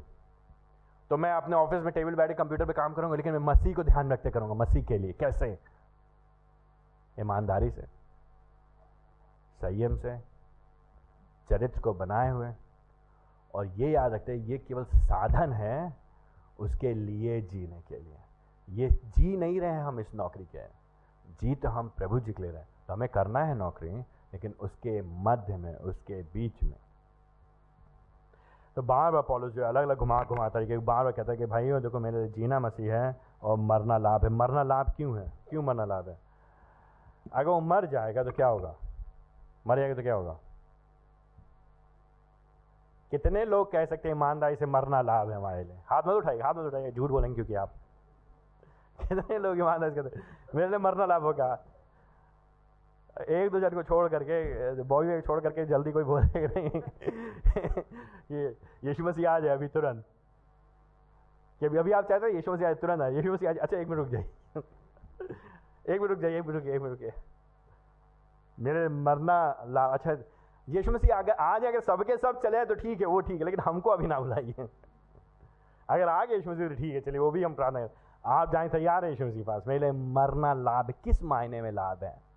[SPEAKER 1] तो मैं अपने ऑफ़िस में टेबल बैठे कंप्यूटर पे काम करूँगा, लेकिन मैं मसीह को ध्यान रखते करूँगा, मसीह के लिए। कैसे? ईमानदारी से। संयम से। चरित्र को बनाए हुए। और ये याद रखते ये केवल साधन है उसके लिए जीने के लिए। ये जी नहीं रहे हम इस नौकरी के। जी तो हम प्रभु जी के ले रहे तो हमें करना है नौकरी, लेकिन उसके मध्य में, उसके बीच में। तो बार बार पॉलिस जो अलग अलग घुमा घुमा तरीके बार बार कहता है कि भाइयों देखो, मेरे जीना मसीह है और मरना लाभ है। मरना लाभ क्यों है? क्यों मरना लाभ है? अगर वो मर जाएगा तो क्या होगा? मर जाएगा तो क्या होगा? कितने लोग कह सकते हैं, ईमानदारी से मरना लाभ है हमारे लिए। हाथ में उठाएगा हाथ में उठाएगा झूठ बोलेंगे क्योंकि आप। [laughs] कितने लोग ईमानदारी कहते मेरे लिए मरना लाभ होगा। एक दो जन को छोड़ करके बॉय छोड़ करके जल्दी कोई बोले नहीं। ये यीशु मसीह आ जाए अभी तुरंत। कि अभी अभी आप चाहते हैं यीशु मसीह आज तुरंत आए यीशु मसीह आज अच्छा एक मिनट रुक जाइए। एक मिनट रुक जाइए, एक मिनट रुकिए एक मिनट रुकिए मेरे मरना ला अच्छा यीशु मसीह अगर आज अगर सबके सब चले तो ठीक है, वो ठीक है, लेकिन हमको अभी ना बुलाइए। अगर आ गए यीशु मसीह तो ठीक है, चलिए, वो भी हम प्रार्थना आप जाए, तैयार है यीशु मसीह पास। मेरे मरना लाभ, किस मायने में लाभ है?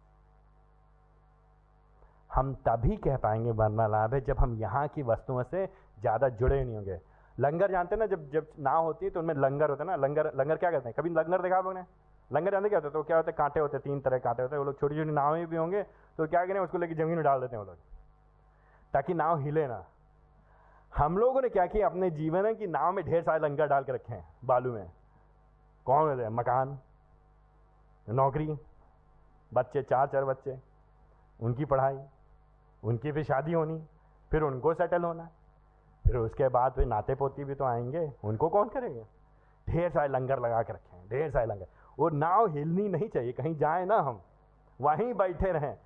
[SPEAKER 1] हम तभी कह पाएँगे मरना लाभ है, जब हम यहाँ की वस्तुओं से ज़्यादा जुड़े नहीं होंगे। लंगर जानते ना, जब जब नाव होती है तो उनमें लंगर होता है ना, लंगर लंगर क्या कहते हैं? कभी लंगर देखा आप लोगों ने? लंगर जानते क्या होता है? तो क्या होता है? कांटे होते हैं, तीन तरह कांटे होते हैं, वो लोग छोटी छोटी नावें भी होंगे तो क्या करें, उसको लेकर ज़मीन में डाल देते हैं वो लोग। ताकि नाव हिले ना। हम लोगों ने क्या किया? अपने जीवन की नाव में ढेर सारे लंगर डाल के रखे हैं, बालू में। कौन होते हैं? मकान, नौकरी, बच्चे चार चार बच्चे, उनकी पढ़ाई। उनकी भी शादी होनी, फिर उनको सेटल होना, फिर उसके बाद फिर नाते पोती भी तो आएँगे, उनको कौन करेंगे? ढेर सारे लंगर लगा के रखे हैं, ढेर सारे लंगर। वो नाव हिलनी नहीं चाहिए, कहीं जाए ना हम, वहीं बैठे रहें।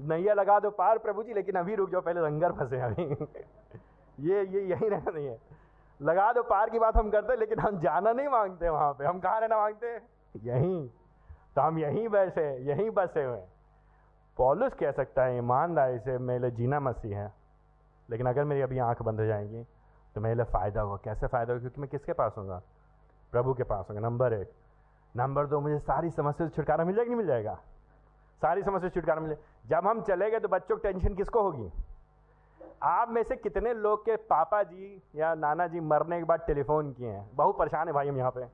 [SPEAKER 1] नैया लगा दो पार प्रभु जी, लेकिन अभी रुक जाओ, पहले लंगर फंसे अभी। [laughs] ये ये यही रहना नहीं है। लगा दो पार की बात हम करते लेकिन हम जाना नहीं मांगते वहाँ पे। हम कहाँ रहना मांगते? यहीं। तो हम यहीं बैठे यहीं बसे हुए पॉलिस कह सकता है, ईमानदारी से मेरे लिए जीना मसीह है। लेकिन अगर मेरी अभी आँख बंद हो जाएँगी तो मेरे लिए फ़ायदा होगा। कैसे फ़ायदा होगा? क्योंकि मैं किसके पास होगा? प्रभु के पास होगा। नंबर एक। नंबर दो, मुझे सारी समस्या से छुटकारा मिल जाएगा नहीं मिल जाएगा? सारी समस्या से छुटकारा मिले जब हम चले गए तो बच्चों की टेंशन किसको होगी? आप में से कितने लोग के पापा जी या नाना जी मरने के बाद टेलीफोन किए हैं? बहुत परेशान है भाई हम यहाँ पे।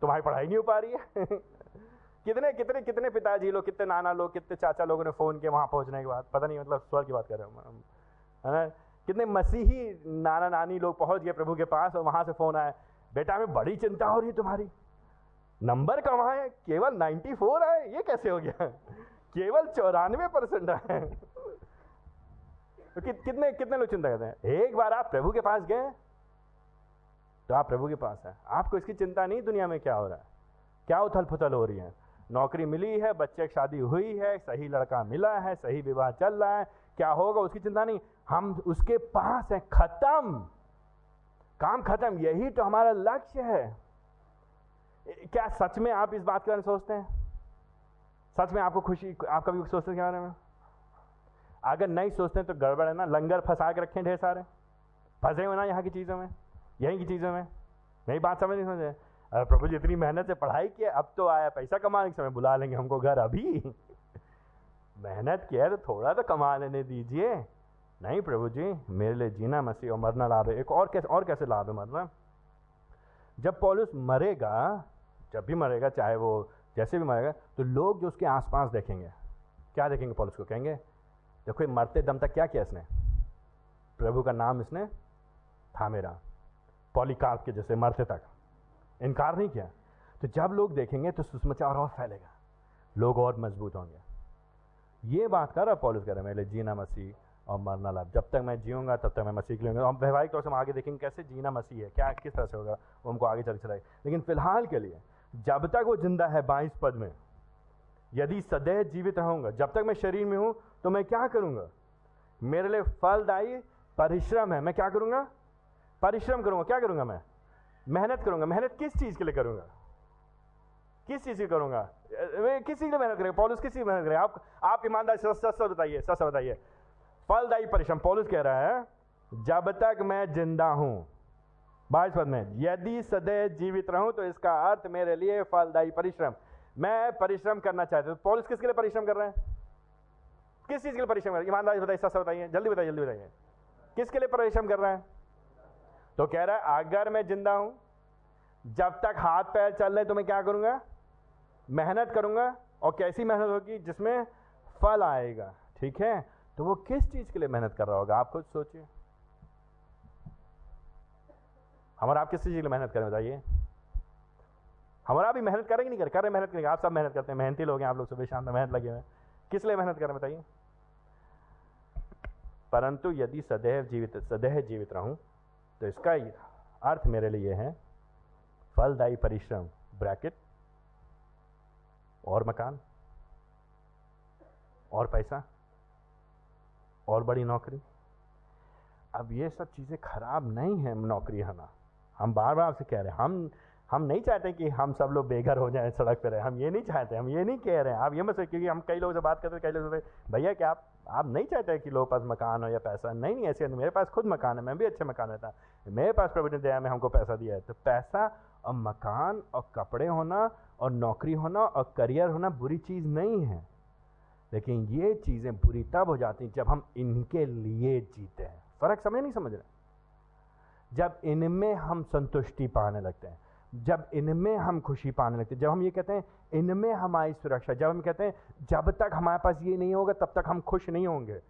[SPEAKER 1] तुम्हारी पढ़ाई नहीं हो पा रही है? [laughs] कितने कितने कितने पिताजी लोग कितने नाना लोग कितने चाचा लोगों ने फ़ोन किया वहाँ पहुँचने के बाद? पता नहीं मतलब स्वर की बात कर रहे हो है? ना कितने मसीही नाना नानी लोग पहुँच गए प्रभु के पास और वहाँ से फ़ोन आया बेटा हमें बड़ी चिंता हो रही है तुम्हारी। नंबर कम है केवल 94 आए ये कैसे हो गया? केवल चौरानवे परसेंट आए। तो कि, कितने कितने लोग चिंता करते हैं? एक बार आप प्रभु के पास गए तो आप प्रभु के पास है। आपको इसकी चिंता नहीं दुनिया में क्या हो रहा है? क्या उथल पुथल हो रही है? नौकरी मिली है, बच्चे की शादी हुई है, सही लड़का मिला है, सही विवाह चल रहा है, क्या होगा उसकी चिंता नहीं। हम उसके पास हैं, खत्म। काम खत्म, यही तो हमारा लक्ष्य है। क्या सच में आप इस बात के बारे में सोचते हैं? सच में आपको खुशी, आप कभी सोचते हैं के बारे में? अगर नहीं सोचते तो गड़बड़ है ना, लंगर फंसा के रखे ढेर सारे। फंसे हुए ना यहाँ की चीज़ों में, यहीं की चीज़ों में। मेरी बात समझ नहीं समझे प्रभु जी, इतनी मेहनत से पढ़ाई किया, अब तो आया, पैसा कमाने के समय बुला लेंगे हमको घर अभी। [laughs] मेहनत किया तो थोड़ा तो कमा लेने दीजिए। नहीं प्रभु जी, मेरे लिए जीना मसीह और मरना लाभ है। एक और कैसे और कैसे लाभ है मरना जब पॉलिस मरेगा, जब भी मरेगा, चाहे वो जैसे भी मरेगा तो लोग जो उसके आसपास देखेंगे, क्या देखेंगे पॉलिस को? कहेंगे, देखो, ये मरते दम तक क्या किया इसने? प्रभु का नाम इसने था मेरा पॉलीकार्प के जैसे मरते तक। इनकार नहीं किया। तो जब लोग देखेंगे तो सुषमाचार और फैलेगा। लोग और मज़बूत होंगे। ये बात कर रहा पॉलिस कर रहे मेरे जीना मसीह और मरना लाभ। जब तक मैं जीऊँगा, तब तक मैं मसीह के लिए हम वैवाहिक तौर से हम आगे देखेंगे कैसे जीना मसीह है, क्या, किस तरह से होगा, वो हमको आगे चल चलाए लेकिन फ़िलहाल के लिए, जब तक वो ज़िंदा है बाईस पद में, यदि सदैव जीवित रहूँगा, जब तक मैं शरीर में हूँ तो मैं क्या करूँगा? मेरे लिए फलदायी परिश्रम है। मैं क्या करूँगा? परिश्रम करूँगा। क्या करूँगा मैं? मेहनत करूँगा। मेहनत किस चीज़ के लिए करूँगा? किस चीज़ की करूँगा? किस चीज़ के मेहनत करेगा? पॉलिस किस चीज़ मेहनत करेगा? आप आप ईमानदार सच बताइए सच बताइए। फलदायी परिश्रम। पॉलिस कह रहा है, जब तक मैं ज़िंदा हूँ, बाईस पद में, यदि सदैव जीवित रहूँ तो इसका अर्थ मेरे लिए फलदायी परिश्रम। मैं परिश्रम करना चाहता हूँ। पॉलिस किसके लिए परिश्रम कर रहे हैं? किस चीज़ के लिए परिश्रम कर रहे हैं? ईमानदारी बताइए सच बताइए, जल्दी बताइए जल्दी बताइए। किसके लिए परिश्रम कर रहे हैं? तो कह रहा है, अगर मैं ज़िंदा हूँ, जब तक हाथ पैर चल रहे तो मैं क्या करूँगा? मेहनत करूँगा। और कैसी मेहनत होगी? जिसमें फल आएगा। ठीक है? तो वो किस चीज़ के लिए मेहनत कर रहा होगा? आप खुद सोचिए। हमारा आप किस चीज़ के लिए मेहनत करें, बताइए। हमारा भी मेहनत करेंगे नहीं कर? कर रहे मेहनत करेंगे आप सब मेहनत करते हैं। मेहनती लोग हैं आप लोग सुबह शाम मेहनत लगे हुए किस लिए मेहनत करें, बताइए। परंतु यदि सदैव जीवित सदैव जीवित रहूँ तो इसका अर्थ मेरे लिए है, फलदायी परिश्रम ब्रैकेट और मकान, और पैसा, और बड़ी नौकरी। अब ये सब चीज़ें खराब नहीं है नौकरी होना हम बार बार से कह रहे हैं, हम हम नहीं चाहते कि हम सब लोग बेघर हो जाएँ सड़क पर रहे। हम ये नहीं चाहते, हम ये नहीं कह रहे हैं। आप ये मत क्योंकि हम कई लोगों से बात करते हैं कई लोग भैया, क्या आप आप नहीं चाहते कि लोगों पास मकान हो या पैसा? नहीं नहीं, ऐसे मेरे पास खुद मकान है, मैं भी अच्छे मकान रहता मेरे पास ने दया में हमको पैसा दिया है। तो पैसा और मकान और कपड़े होना और नौकरी होना और करियर होना बुरी चीज़ नहीं है। लेकिन ये चीज़ें बुरी तब हो जाती जब हम इनके लिए जीते हैं। फ़र्क समझ नहीं, समझ रहे? जब इनमें हम संतुष्टि पाने लगते हैं। जब इनमें हम खुशी पाने लगते जब हम ये कहते हैं, इनमें हमारी सुरक्षा, जब हम कहते हैं, जब तक हमारे पास ये नहीं होगा, तब तक हम खुश नहीं होंगे।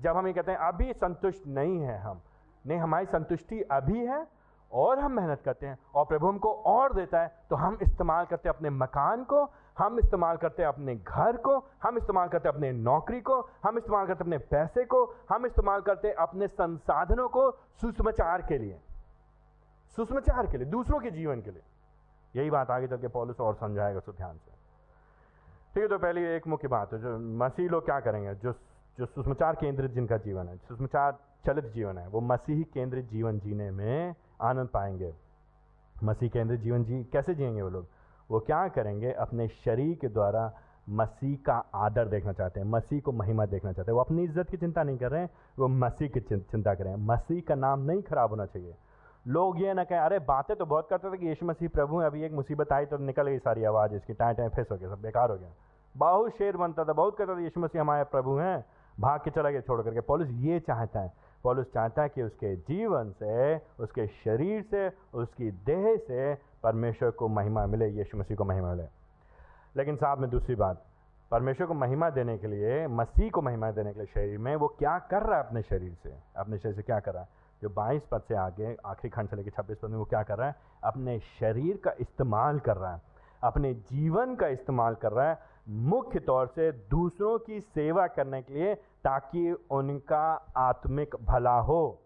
[SPEAKER 1] जब हम ये कहते हैं, अभी संतुष्ट नहीं है हम। नहीं, हमारी संतुष्टि अभी है और हम मेहनत करते हैं और प्रभु हमको और देता है तो हम इस्तेमाल करते हैं अपने मकान को, हम इस्तेमाल करते हैं अपने घर को, हम इस्तेमाल करते हैं अपने नौकरी को, हम इस्तेमाल करते हैं अपने पैसे को, हम इस्तेमाल करते हैं अपने संसाधनों को सुषमाचार के लिए। सुषमाचार के लिए, दूसरों के जीवन के लिए। यही बात आगे चल के पॉलिस और समझाएगा उसको ध्यान से। ठीक है तो पहली एक मुख्य बात है, जो मसीह लोग क्या करेंगे? जो जो सुषमाचार केंद्रित जिनका जीवन है, सुषमाचार चलित जीवन है, वो मसीह केंद्रित जीवन जीने में आनंद पाएँगे। मसीह केंद्रित जीवन जी, कैसे जिएँगे वो लोग? वो क्या करेंगे? अपने शरीर के द्वारा मसीह का आदर देखना चाहते हैं, मसीह को महिमा देखना चाहते हैं। वो अपनी इज़्ज़त की चिंता नहीं कर रहे हैं, वो मसीह की चिंता कर। रहे हैं मसीह का नाम नहीं खराब होना चाहिए। लोग ये ना कहें, अरे, बातें तो बहुत करते थे कि यीशु मसीह प्रभु है, अभी एक मुसीबत आई तो निकल गई सारी आवाज़ इसकी टाइम टाइम फेस हो गया, सब बेकार हो गया। बहुत शेर बनता था, बहुत कहता था, यीशु मसीह हमारे प्रभु हैं। भाग के चला गया छोड़ करके। पॉलिस ये चाहता है, पॉलिस चाहता है कि उसके जीवन से, उसके शरीर से, उसकी देह से परमेश्वर को महिमा मिले, यीशु मसीह को महिमा मिले। लेकिन साथ में दूसरी बात, परमेश्वर को महिमा देने के लिए, मसीह को महिमा देने के लिए शरीर में वो क्या कर रहा है अपने शरीर से? अपने शरीर से क्या कर रहा है? जो 22 पद से आगे, आखिरी खंड से लेकर छब्बीस पद में वो क्या कर रहा है? अपने शरीर का इस्तेमाल कर रहा है। अपने जीवन का इस्तेमाल कर रहा है, मुख्य तौर से दूसरों की सेवा करने के लिए ताकि उनका आत्मिक भला हो।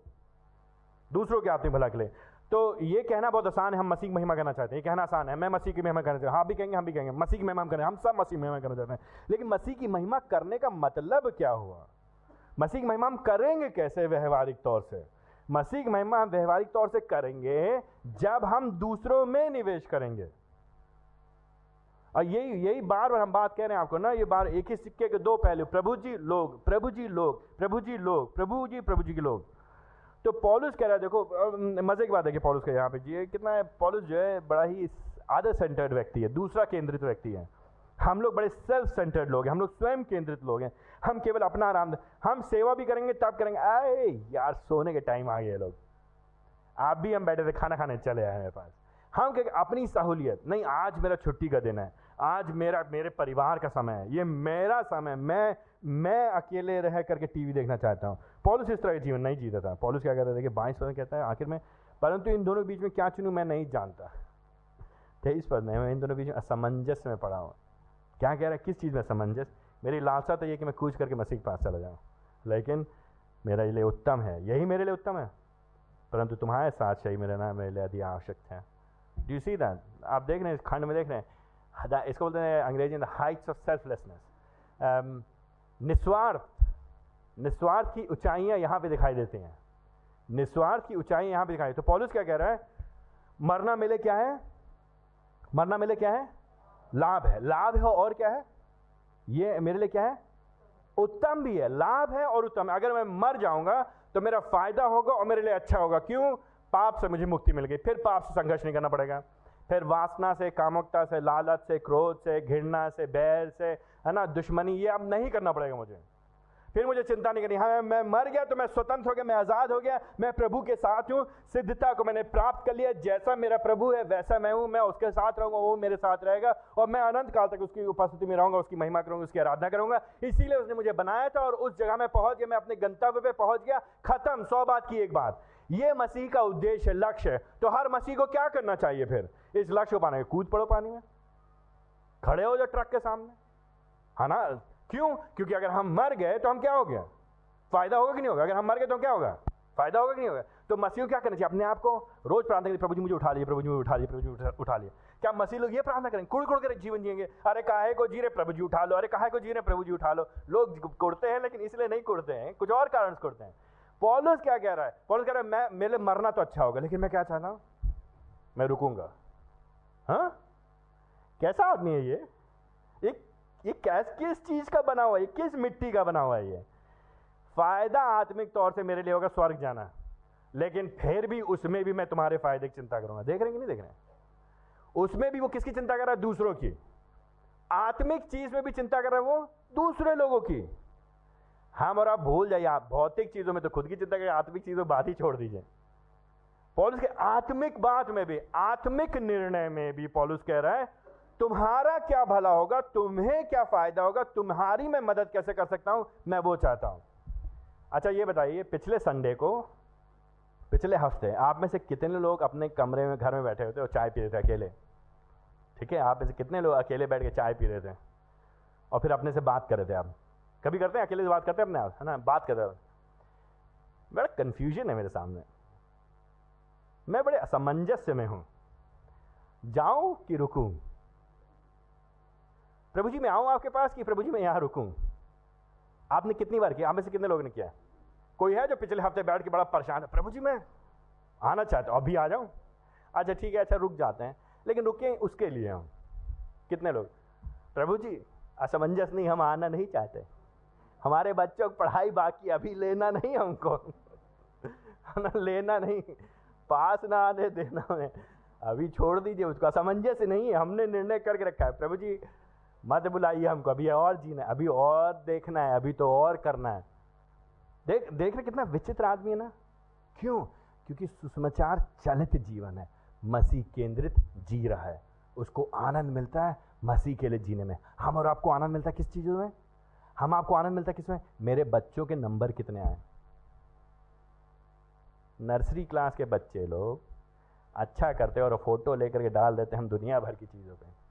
[SPEAKER 1] दूसरों के आत्मिक भला के लिए। तो ये कहना बहुत आसान है, हम मसीह महिमा करना चाहते हैं। ये कहना आसान है, मैं मसीह की महिमा करना चाहता हैं। हाँ भी कहेंगे, हम भी कहेंगे। मसीह की महिमा हम करें हम सब मसीह महिमा करना चाहते हैं। लेकिन मसीह की महिमा करने का मतलब क्या हुआ? मसीह की महिमा हम करेंगे कैसे व्यवहारिक तौर से? मसीह की महिमा हम व्यवहारिक तौर से करेंगे जब हम दूसरों में निवेश करेंगे। और यही यही बार बार हम बात कह रहे हैं आपको ना, ये बार एक ही सिक्के के दो पहलू प्रभु जी लोग प्रभु जी लोग प्रभु जी लोग प्रभु जी प्रभु जी के लोग। तो पॉलिस कह रहा है, देखो मज़े की बात है कि पॉलिस का यहाँ पे जी कितना है, पॉलिस जो है बड़ा ही आदर सेंटर्ड व्यक्ति है, दूसरा केंद्रित व्यक्ति है। हम लोग बड़े सेल्फ सेंटर्ड लोग हैं, हम लोग स्वयं केंद्रित लोग हैं। हम केवल अपना आराम हम सेवा भी करेंगे, तब करेंगे। अरे यार, सोने के टाइम आ गए लोग। आप भी हम बैठे थे, खाना खाने चले आए मेरे पास। हम क्या, अपनी सहूलियत। नहीं, आज मेरा छुट्टी का दिन है। आज मेरा, मेरे परिवार का समय है। ये मेरा समय मैं मैं अकेले रह करके टीवी देखना चाहता हूँ। पॉलिस इस तरह का जीवन नहीं जीता था। पॉलिस क्या कहता था कि बाईस पद कहता है, आखिर में, परंतु इन दोनों के बीच में क्या चुनूँ, मैं नहीं जानता। तेईस पद में, मैं इन दोनों बीच में असमंजस में पड़ा हूँ। क्या कह रहा है? किस चीज़ में असमंजस? मेरी लालसा तो ये कि मैं कूच करके मसीह के पास चला जाऊँ। लेकिन मेरे लिए उत्तम है। यही मेरे लिए उत्तम है। परंतु तुम्हारे साथ सही मेरे ना मेरे लिए अधिक आवश्यक है। डू सी दैट आप देख रहे हैं, इस खंड में देख रहे हैं। इसको बोलते हैं अंग्रेज़ी में हाइट्स ऑफ़ सेल्फलेसनेस निस्वार्थ निस्वार्थ की ऊंचाइयाँ यहाँ पे दिखाई देती हैं। निस्वार्थ की ऊंचाई यहाँ पे दिखाई तो पॉलिस क्या कह रहा है? मरना मिले क्या है? मरना मिले क्या है? लाभ है। लाभ है और क्या है? ये मेरे लिए क्या है? उत्तम भी है, लाभ है और उत्तम है। अगर मैं मर जाऊँगा तो मेरा फ़ायदा होगा और मेरे लिए अच्छा होगा। क्यों? पाप से मुझे मुक्ति मिल गई। फिर पाप से संघर्ष नहीं करना पड़ेगा। फिर वासना से, कामुकता से, लालच से, क्रोध से, घृणा से, बैर से, है ना? दुश्मनी, ये अब नहीं करना पड़ेगा मुझे। फिर मुझे चिंता नहीं करनी। हाँ मैं मर गया तो मैं स्वतंत्र हो गया, मैं आज़ाद हो गया, मैं प्रभु के साथ हूँ, सिद्धता को मैंने प्राप्त कर लिया, जैसा मेरा प्रभु है, वैसा मैं हूँ, मैं उसके साथ रहूँगा, वो मेरे साथ रहेगा, और मैं अनंत काल तक उसकी उपस्थिति में रहूँगा, उसकी महिमा करूँगा, उसकी आराधना करूँगा। इसीलिए उसने मुझे बनाया था और उस जगह में पहुँच गया, मैं अपने गंतव्य पे पहुँच गया। खत्म, सौ बात की एक बात। ये मसीह का उद्देश्य, लक्ष्य है। तो हर मसीह को क्या करना चाहिए फिर? इस लक्ष्य को पाने कूद पड़ो पानी में। खड़े हो जाओ ट्रक के सामने। है ना? क्यों? क्योंकि अगर हम मर गए तो हम क्या हो गया? फ़ायदा होगा कि नहीं होगा? अगर हम मर गए तो क्या होगा? फ़ायदा होगा कि नहीं होगा? तो मसीह क्या करना चाहिए? अपने आप को रोज प्रार्थना करिए, प्रभु जी मुझे उठा लीजिए प्रभु जी मुझे उठा लीजिए प्रभु जी उठा लिया क्या मसीह लोग ये प्रार्थना करेंगे कुड़ कुड़ कर जीवन जिएँगे। अरे काहे को जी रहे? प्रभु जी उठा लो। अरे काहे को जी रहे? प्रभु जी उठा लो। लोग कुड़ते हैं, लेकिन इसलिए नहीं कुड़ते हैं। कुछ और कारण कुड़ते हैं। पॉलुस क्या कह रहा है? पॉलुस कह रहा है, मैं, मेरे मरना तो अच्छा होगा, लेकिन मैं क्या चाहता हूँ? मैं रुकूँगा। हाँ? कैसा आदमी है ये? ये कैस, किस चीज़ का बना हुआ है? किस मिट्टी का बना हुआ है ये? फ़ायदा आत्मिक तौर से मेरे लिए होगा स्वर्ग जाना। लेकिन फिर भी उसमें भी मैं तुम्हारे फ़ायदे की चिंता करूँगा। देख रहे हैं कि नहीं देख रहे हैं? उसमें भी वो किसकी चिंता कर रहा है? दूसरों की। आत्मिक चीज़ में भी चिंता कर रहा है वो दूसरे लोगों की। हम और आप भूल जाइए, आप भौतिक चीज़ों में तो खुद की चिंता करें आत्मिक चीज़ों बात ही छोड़ दीजिए। पॉलिस के आत्मिक बात में भी, आत्मिक निर्णय में भी पॉलिस कह रहा है तुम्हारा क्या भला होगा? तुम्हें क्या फ़ायदा होगा? तुम्हारी मैं मदद कैसे कर सकता हूँ? मैं वो चाहता हूँ। अच्छा ये बताइए, पिछले संडे को, पिछले हफ़्ते आप में से कितने लोग अपने कमरे में, घर में बैठे होते और चाय पी रहे थे अकेले? ठीक है, आप में से कितने लोग अकेले बैठ के चाय पी रहे थे? और फिर अपने से बात कर रहे थे आप। कभी करते हैं, अकेले से बात करते हैं अपने आप, है ना? बात कर रहे बड़ा कन्फ्यूज़न है मेरे सामने। मैं बड़े असमंजस्य में हूँ। जाऊँ कि रुकूं? प्रभु जी, मैं आऊँ आपके पास कि प्रभु जी, मैं यहाँ रुकूं? आपने कितनी बार किया? आप में से कितने लोगों ने किया? कोई है जो पिछले हफ़्ते बैठ के बड़ा परेशान है? प्रभु जी, मैं आना चाहता हूँ। अभी आ जाऊँ? अच्छा ठीक है अच्छा रुक जाते हैं। लेकिन रुके उसके लिए हम। कितने लोग? प्रभु जी, असमंजस नहीं, हम आना नहीं चाहते। हमारे बच्चों की पढ़ाई बाकी, अभी लेना नहीं हमको। [laughs] लेना नहीं, पास ना आने देना है अभी छोड़ दीजिए उसको। असमंजस नहीं है, हमने निर्णय करके रखा है। प्रभु जी मत बुलाइए हमको, अभी और जीना है, अभी और देखना है, अभी तो और करना है। देख देख रहे कितना विचित्र आदमी है ना? क्यों? क्योंकि सुसमाचार चलित जीवन है, मसीह केंद्रित जी रहा है। उसको आनंद मिलता है मसीह के लिए जीने में। हम और आपको आनंद मिलता है किस चीज़ों में? हम आपको आनंद मिलता है किसमें? मेरे बच्चों के नंबर कितने आए? नर्सरी क्लास के बच्चे लोग अच्छा करते और फ़ोटो लेकर के डाल देते हैं हम दुनिया भर की चीज़ों पे।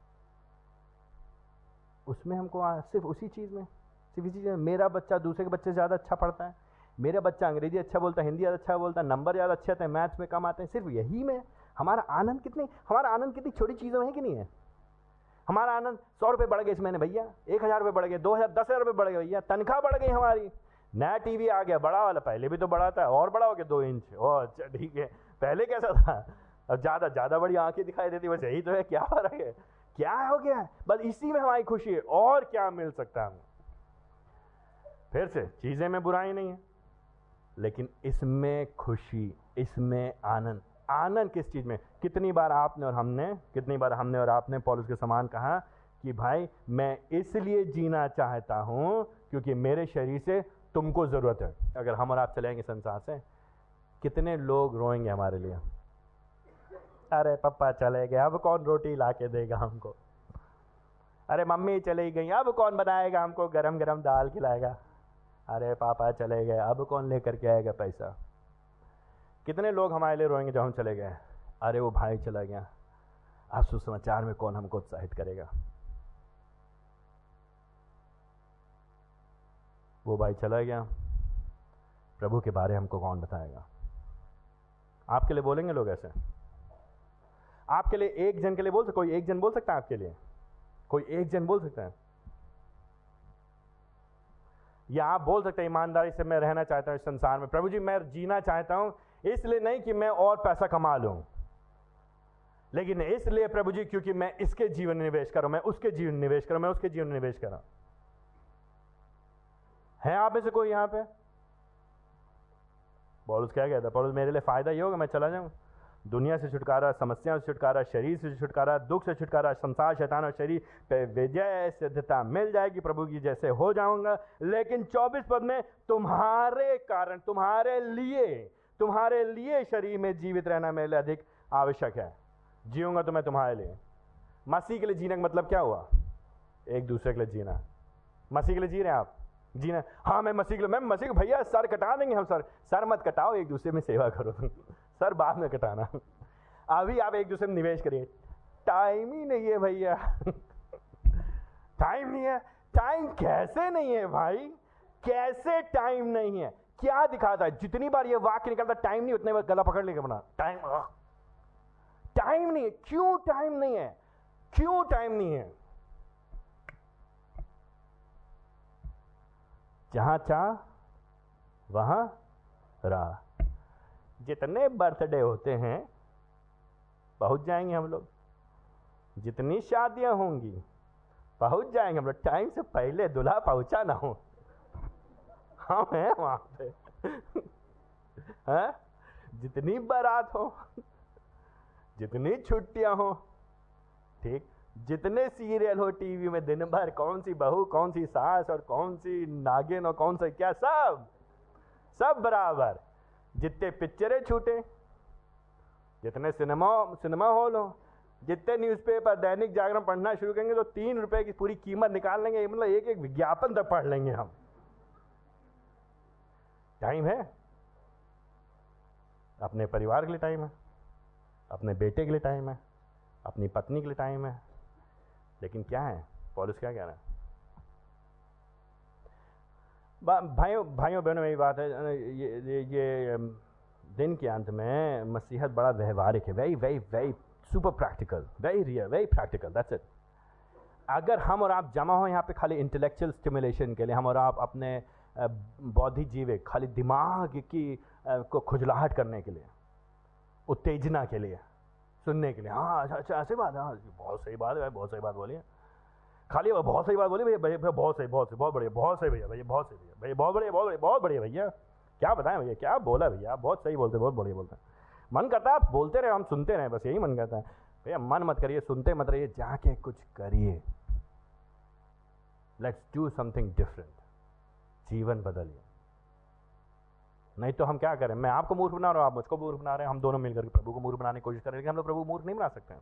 [SPEAKER 1] उसमें हमको सिर्फ़ उसी चीज़ में, सिर्फ़ इसी चीज़ में। मेरा बच्चा दूसरे के बच्चे से ज़्यादा अच्छा पढ़ता है। मेरा बच्चा अंग्रेज़ी अच्छा बोलता है, हिंदी ज़्यादा अच्छा बोलता है, नंबर ज़्यादा अच्छे आते हैं, मैथ्स में कम आते हैं, सिर्फ़ यही में। हमारा आनंद कितने, हमारा आनंद कितनी छोटी चीज़ों में है कि नहीं है? हमारा आनंद सौ रुपये बढ़ गए इस महीने भैया, एक हज़ार रुपये बढ़ गए, दो हज़ार, दस हज़ार रुपये बढ़ गए भैया, तनख्वाह बढ़ गई हमारी। नया टीवी आ गया, बड़ा वाला, पहले भी तो बड़ा था, और बड़ा हो गया, दो इंच। ओ अच्छा ठीक है, पहले कैसा था? अब ज़्यादा ज़्यादा बड़ी आँखें दिखाई देती, बस यही तो है, क्या फ़र्क है? क्या हो गया? है बस इसी में हमारी खुशी है। और क्या मिल सकता है हमें? फिर से, चीज़ें में बुराई नहीं है। लेकिन इसमें खुशी, इसमें आनंद। आनंद किस चीज़ में? कितनी बार आपने और हमने, कितनी बार हमने और आपने, पॉलिस के समान कहा कि भाई, मैं इसलिए जीना चाहता हूँ क्योंकि मेरे शरीर से तुमको ज़रूरत है। अगर हम और आप चलेंगे संसार से, कितने लोग रोएँगे हमारे लिए? अरे पप्पा चले गए, अब कौन रोटी ला के देगा हमको? अरे मम्मी चली गई, अब कौन बनाएगा हमको? गरम गरम दाल खिलाएगा। अरे पापा चले गए, अब कौन लेकर के आएगा पैसा? कितने लोग हमारे लिए रोएँगे जब हम चले गए? अरे वो भाई चला गया। अब सुसमाचार में कौन हमको उत्साहित करेगा? वो भाई चला गया। प्रभु के बारे हमको कौन बताएगा? आपके लिए बोलेंगे लोग ऐसे? आपके लिए एक जन के लिए बोल सकते कोई एक जन बोल सकता है आपके लिए? कोई एक जन बोल सकता है? या आप बोल सकते हैं, ईमानदारी से मैं रहना चाहता हूँ इस संसार में। प्रभु जी, मैं जीना चाहता हूँ, इसलिए नहीं कि मैं और पैसा कमा लूँ। लेकिन इसलिए प्रभु जी, क्योंकि मैं इसके जीवन निवेश करूँ मैं उसके जीवन निवेश करूँ मैं उसके जीवन निवेश करूँ है। आप में से कोई यहाँ पे? पॉलुस क्या कहता पॉलुस मेरे लिए फ़ायदा ही होगा, मैं चला जाऊँ। दुनिया से छुटकारा, समस्याओं से छुटकारा, शरीर से छुटकारा, दुख से छुटकारा, संसार, शैतान और शरीर पे विजय, सिद्धता मिल जाएगी प्रभु की, जैसे हो जाऊँगा। लेकिन 24 पद में तुम्हारे कारण, तुम्हारे लिए तुम्हारे लिए शरीर में जीवित रहना मेरे लिए अधिक आवश्यक है। जीऊँगा तो मैं तुम्हारे लिए। मसीह के लिए जीने का मतलब क्या हुआ? एक दूसरे के लिए जीना। मसीह के लिए जी रहे हैं आप? जीना। हाँ मैं मसीह के लिए मैं मसीह भैया, सर कटा देंगे हम सर। सर मत कटाओ, एक दूसरे में सेवा करो। सर बाद में कटाना। अभी आप एक दूसरे में निवेश करिए। टाइम ही नहीं है भैया। टाइम नहीं है। टाइम कैसे नहीं है भाई? कैसे टाइम नहीं है? क्या दिखाता है? जितनी बार ये वाक्य निकलता टाइम नहीं, उतने बार गला पकड़ लेके बना टाइम टाइम नहीं है। क्यों टाइम नहीं है? क्यों टाइम नहीं है? जहाँ चाह वहाँ राह। जितने बर्थडे होते हैं, पहुँच जाएँगे हम लोग। जितनी शादियाँ होंगी, पहुँच जाएँगे हम लोग। टाइम से पहले दुल्हा पहुँचा ना हो। हम हैं वहाँ पे। है? जितनी बारात हो, जितनी छुट्टियाँ हो, ठीक? जितने सीरियल हो टीवी में दिन भर, कौन सी बहू, कौन सी सास और कौन सी नागिन और कौन सा क्या, सब सब बराबर। जितने पिक्चरें छूटे, जितने सिनेमा सिनेमा हॉल हो, जितने न्यूज़पेपर दैनिक जागरण पढ़ना शुरू करेंगे तो तीन रुपए की पूरी कीमत निकाल लेंगे मतलब एक एक विज्ञापन तक पढ़ लेंगे हम। टाइम है। अपने परिवार के लिए टाइम है, अपने बेटे के लिए टाइम है, अपनी पत्नी के लिए टाइम है। लेकिन क्या है? पॉलिस क्या कह रहा है? भाइयों भाइयों बहनों मेरी बात है ये ये, ये दिन के अंत में मसीहत बड़ा व्यवहारिक है very very very super practical very real very practical that's it अगर हम और आप जमा हो यहाँ पे खाली इंटेलेक्चुअल स्टिमुलेशन के लिए हम और आप अपने बौद्धिक जीवे खाली दिमाग की को खुजलाहट करने के लिए उत्तेजना के लिए सुनने के लिए हाँ अच्छा अच्छा ऐसी बात है हाँ बहुत सही बात है बहुत सही बात बोलिए खाली बहुत सही बात बोली भैया भैया बहुत सही बहुत सही, बहुत बढ़िया, बहुत सही भैया भैया, बहुत सही भैया भैया, बहुत बढ़िया बहुत बढ़िया बहुत बढ़िया भैया। क्या बताएँ भैया, क्या बोला भैया, आप बहुत सही बोलते, बहुत बढ़िया बोलते हैं। मन करता है आप बोलते रहे, हम सुनते रहे, बस यही मन करता है। भैया, मन मत करिए, सुनते मत रहिए, जाके कुछ करिए। लेट्स डू समथिंग डिफरेंट जीवन बदलिए। नहीं तो हम क्या करें? मैं आपको मूर्ख बना रहा हूँ, आप मुझको मूर्ख बना रहे हैं, हम दोनों मिलकर प्रभु को मूर्ख बनाने की कोशिश करें लेकिन हम लोग प्रभु मूर्ख नहीं बना सकते हैं।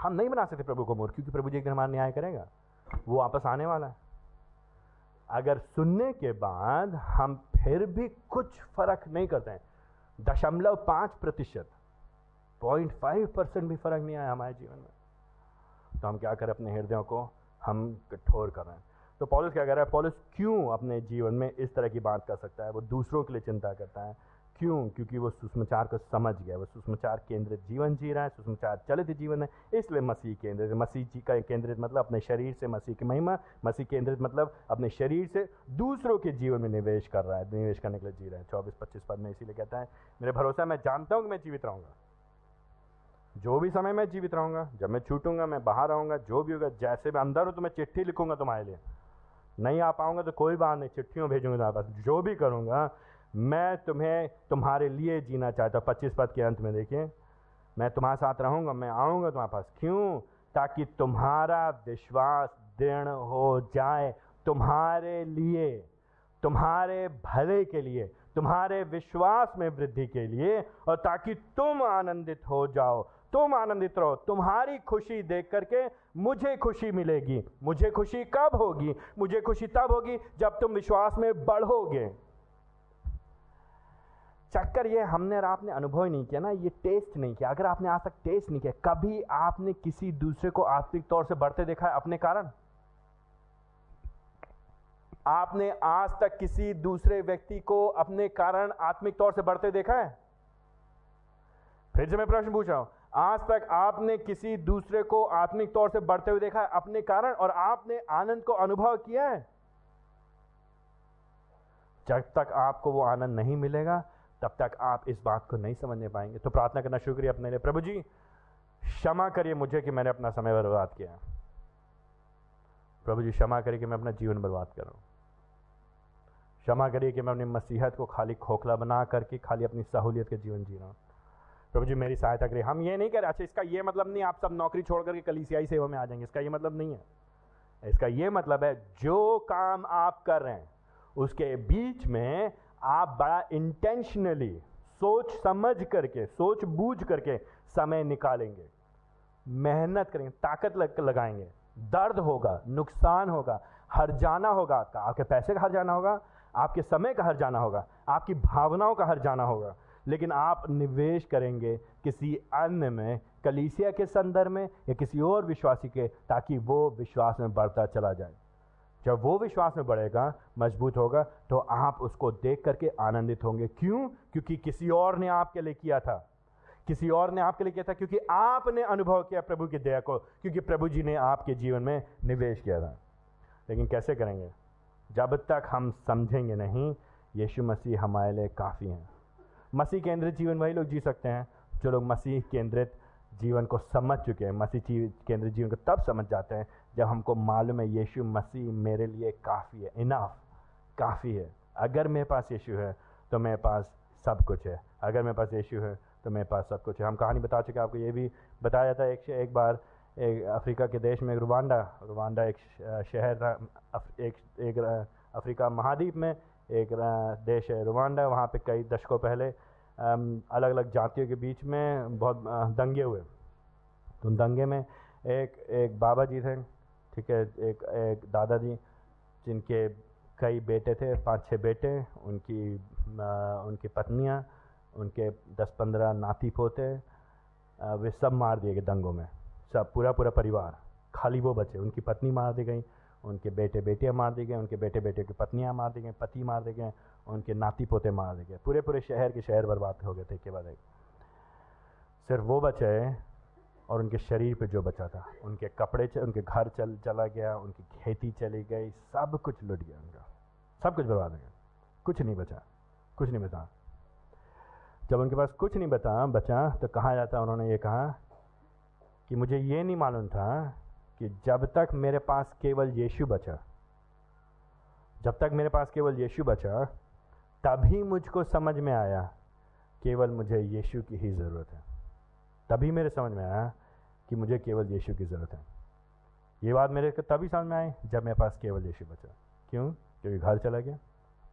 [SPEAKER 1] हम नहीं बना सकते प्रभु को मूर्ख, क्योंकि प्रभु जी एक दिन हमारा न्याय करेगा। वो वापस आने वाला है। अगर सुनने के बाद हम फिर भी कुछ फ़र्क नहीं करते हैं, दशमलव पाँच प्रतिशत, पॉइंट फाइव परसेंट भी फ़र्क नहीं आया हमारे जीवन में तो हम क्या करें अपने हृदयों को? हम कठोर कर रहे हैं। तो पॉलिस क्या कह रहा है? पॉलिस क्यों अपने जीवन में इस तरह की बात कर सकता है? वो दूसरों के लिए चिंता करता है। क्यों? क्योंकि वो सुषमाचार को समझ गया। वो सुषमाचार केंद्रित जीवन जी रहा है, सुषमाचार चलित जीवन है, इसलिए मसीह केंद्रित मसीह जी का केंद्रित मतलब अपने शरीर से मसीह की महिमा, मसीह केंद्रित मतलब अपने शरीर से दूसरों के जीवन में निवेश कर रहा है, निवेश करने के लिए जी रहा है। चौबीस, पच्चीस पद में इसीलिए कहता है, मेरे भरोसा मैं जानता हूँ कि मैं जीवित रहूँगा। जो भी समय मैं जीवित रहूँगा, जब मैं छूटूँगा, मैं बाहर आऊँगा, जो भी होगा, जैसे मैं अंदर हूँ तो मैं चिट्ठी लिखूँगा तुम्हारे लिए। नहीं आ पाऊँगा तो कोई बात नहीं, चिट्ठियों भेजूँगा तुम्हारे पास, जो भी करूँगा मैं तुम्हें तुम्हारे लिए जीना चाहता हूँ। पच्चीस पद के अंत में देखिए। मैं तुम्हारे साथ रहूँगा, मैं आऊँगा तुम्हारे पास। क्यों? ताकि तुम्हारा विश्वास दृढ़ हो जाए तुम्हारे लिए, तुम्हारे भले के लिए, तुम्हारे विश्वास में वृद्धि के लिए, और ताकि तुम आनंदित हो जाओ। तुम आनंदित रहो। तुम्हारी खुशी देख करके मुझे खुशी मिलेगी। मुझे खुशी कब होगी? मुझे खुशी तब होगी जब तुम विश्वास में बढ़ोगे। चक्कर ये हमने और आपने अनुभव नहीं किया ना, ये टेस्ट नहीं किया। अगर आपने आज तक टेस्ट नहीं किया, कभी आपने किसी दूसरे को आत्मिक तौर से बढ़ते देखा है अपने कारण? आपने आज तक किसी दूसरे व्यक्ति को अपने कारण आत्मिक तौर से बढ़ते देखा है? फिर से मैं प्रश्न पूछ रहा हूँ, आज तक आपने किसी दूसरे को आत्मिक तौर से बढ़ते हुए देखा है अपने कारण और आपने आनंद को अनुभव किया है? जब तक आपको वो आनंद नहीं मिलेगा तब तक आप इस बात को नहीं समझने पाएँगे। तो प्रार्थना करना शुरू करिए अपने लिए। प्रभु जी, क्षमा करिए मुझे कि मैंने अपना समय बर्बाद किया प्रभु जी, क्षमा करिए कि मैं अपना जीवन बर्बाद कर रहा हूँ। क्षमा करिए कि मैं अपनी मसीहत को खाली खोखला बना करके खाली अपनी सहूलियत के जीवन जी रहा हूँ। प्रभु जी, मेरी सहायता करिए। हम ये नहीं कह रहे अच्छा इसका ये मतलब नहीं, आप सब नौकरी छोड़ करके कलीसियाई सेवा में आ जाएँगे। इसका ये मतलब नहीं है। इसका ये मतलब है, जो काम आप कर रहे हैं, उसके बीच में आप बड़ा इंटेंशनली सोच समझ करके सोच बूझ करके समय निकालेंगे। मेहनत करेंगे ताकत लग, लगाएँगे। दर्द होगा नुकसान होगा हर जाना होगा। आपका आपके पैसे का हर जाना होगा आपके समय का हर जाना होगा आपकी भावनाओं का हर जाना होगा। लेकिन आप निवेश करेंगे किसी अन्य में कलीसिया के संदर्भ में या किसी और विश्वासी के ताकि वो विश्वास में बढ़ता चला जाए। जब वो विश्वास में बढ़ेगा, मज़बूत होगा तो आप उसको देख करके आनंदित होंगे। क्यों? क्योंकि किसी और ने आपके लिए किया था। किसी और ने आपके लिए किया था क्योंकि आपने अनुभव किया प्रभु की दया को, क्योंकि प्रभु जी ने आपके जीवन में निवेश किया था। लेकिन कैसे करेंगे? जब तक हम समझेंगे नहीं, यीशु मसीह हमारे लिए काफ़ी हैं। मसीह केंद्रित जीवन वही लोग जी सकते हैं जो लोग मसीह केंद्रित जीवन को समझ चुके हैं, मसीह केंद्रित जीवन को तब समझ जाते हैं, जब हमको मालूम है यीशु मसीह मेरे लिए काफ़ी है इनाफ काफ़ी है। अगर मेरे पास यीशु है तो मेरे पास सब कुछ है। अगर मेरे पास यीशु है तो मेरे पास सब कुछ है। हम कहानी बता चुके हैं, आपको ये भी बताया था, एक एक बार एक अफ्रीका के देश में, रुवांडा रुवांडा एक शहर एक एक अफ्रीका महाद्वीप में एक देश है, रुवांडा, वहाँ पे कई दशकों पहले अलग अलग जातियों के बीच में बहुत दंगे हुए। तो दंगे में एक एक बाबा जी थे, ठीक है, एक एक दादाजी जिनके कई बेटे थे पाँच छः बेटे, उनकी उनकी पत्नियाँ, उनके दस पंद्रह नाती पोते वे सब मार दिए गए दंगों में। सब पूरा पूरा परिवार, खाली वो बचे, उनकी पत्नी मार दी गई। उनके बेटे बेटियाँ मार दी गए उनके बेटे बेटे की पत्नियाँ मार दी गई, पति मार दिए गए उनके नाती पोते मार दिए गए पूरे पूरे शहर के शहर बर्बाद हो गए थे, के बाद सिर्फ़ वो बचे और उनके शरीर पे जो बचा था। उनके कपड़े उनके घर चल, चला गया, उनकी खेती चली गई, सब कुछ लुट गया उनका। सब कुछ बर्बाद हो गया। कुछ नहीं बचा, कुछ नहीं बचा। जब उनके पास कुछ नहीं बता बचा तो कहा जाता उन्होंने ये कहा कि मुझे ये नहीं मालूम था कि जब तक मेरे पास केवल यीशु बचा, जब तक मेरे पास केवल यीशु बचा, तभी मुझको समझ में आया केवल मुझे यीशु की ही ज़रूरत है। तभी मेरे समझ में आया कि मुझे केवल यीशु की ज़रूरत है। ये बात मेरे को तभी समझ में आई जब मेरे पास केवल यीशु बचा। क्यों? क्योंकि घर चला गया,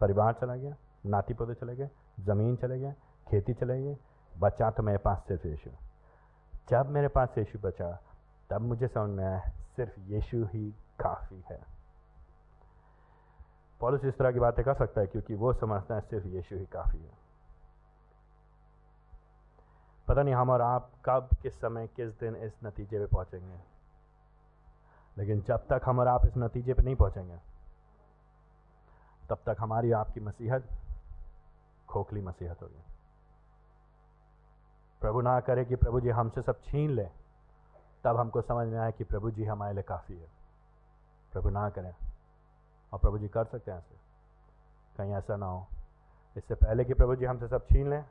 [SPEAKER 1] परिवार चला गया, नाती पोते चले गए, ज़मीन चले गए, खेती चले गई बचा तो मेरे पास सिर्फ़ यीशु। जब मेरे पास यीशु बचा तब मुझे समझ में आया, सिर्फ़ यीशु ही काफ़ी है। पॉलिस इस तरह की बातें कर सकता है क्योंकि वो समझता है सिर्फ़ यीशु ही काफ़ी है। पता नहीं हम और आप कब, किस समय, किस दिन इस नतीजे पे पहुँचेंगे। लेकिन जब तक हम और आप इस नतीजे पे नहीं पहुँचेंगे, तब तक हमारी आपकी मसीहत खोखली मसीहत होगी। प्रभु ना करे कि प्रभु जी हमसे सब छीन ले। तब हमको समझ में आया कि प्रभु जी हमारे लिए काफ़ी है। प्रभु ना करें। और प्रभु जी कर सकते हैं ऐसे। कहीं ऐसा ना हो। इससे पहले कि प्रभु जी हमसे सब छीन लें,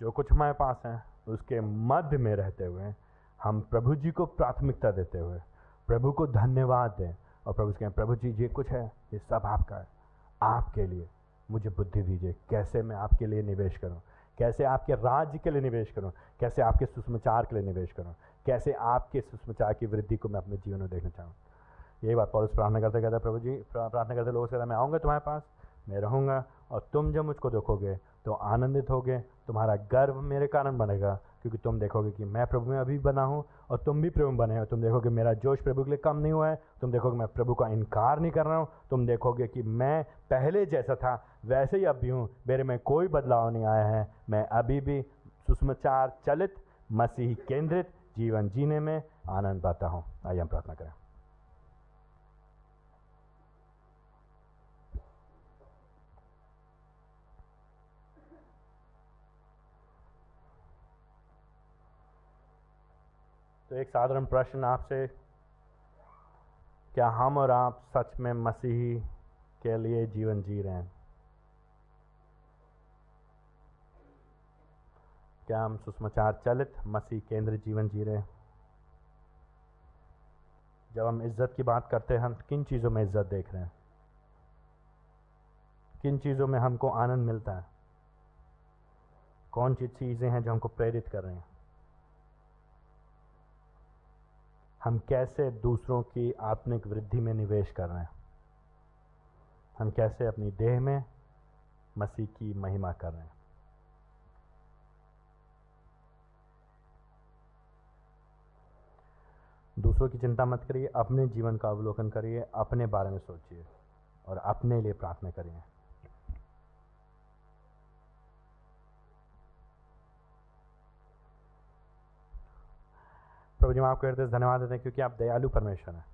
[SPEAKER 1] जो कुछ हमारे पास हैं, उसके मध्य में रहते हुए हम प्रभु जी को प्राथमिकता देते हुए, प्रभु को धन्यवाद दें और प्रभु कहें, प्रभु जी, ये कुछ है, ये सब आपका है। आपके लिए मुझे बुद्धि दीजिए। कैसे मैं आपके लिए निवेश करूँ? कैसे आपके राज्य के लिए निवेश करूँ? कैसे आपके सुषमाचार के लिए निवेश करूँ? कैसे आपके सुषमाचार की वृद्धि को मैं अपने जीवन में देखना चाहूँ। यही बात पौरुष प्रार्थना करते कहते प्रभु जी प्रार्थना करते लोगों से, मैं आऊँगा तुम्हारे पास, मैं रहूँगा और तुम जब मुझको देखोगे तो आनंदित होगे, तुम्हारा गर्व मेरे कारण बनेगा, क्योंकि तुम देखोगे कि मैं प्रभु में अभी बना हूँ और तुम भी प्रभु बने हो। तुम देखोगे मेरा जोश प्रभु के लिए कम नहीं हुआ है, तुम देखोगे मैं प्रभु का इनकार नहीं कर रहा हूँ, तुम देखोगे कि मैं पहले जैसा था, वैसे ही अब भी हूँ, मेरे में कोई बदलाव नहीं आया है, मैं अभी भी सुषमाचार चलित, मसीह केंद्रित जीवन जीने में आनंद पाता हूँ। आइए हम प्रार्थना करें। तो एक साधारण प्रश्न आपसे, क्या हम और आप सच में मसीही के लिए जीवन जी रहे हैं? क्या हम सुषमाचार चलित मसीह केंद्र जीवन जी रहे हैं। जब हम इज़्ज़त की बात करते हैं, हम किन चीज़ों में इज़्ज़त देख रहे हैं? किन चीज़ों में हमको आनंद मिलता है? कौन सी चीज़ें हैं जो हमको प्रेरित कर रहे हैं? हम कैसे दूसरों की आत्मिक वृद्धि में निवेश कर रहे हैं? हम कैसे अपनी देह में मसीह की महिमा कर रहे हैं? दूसरों की चिंता मत करिए, अपने जीवन का अवलोकन करिए, अपने बारे में सोचिए और अपने लिए प्रार्थना करिए। प्रभु जी हम आपको हृदय धन्यवाद देते हैं क्योंकि आप दयालु परमेश्वर हैं।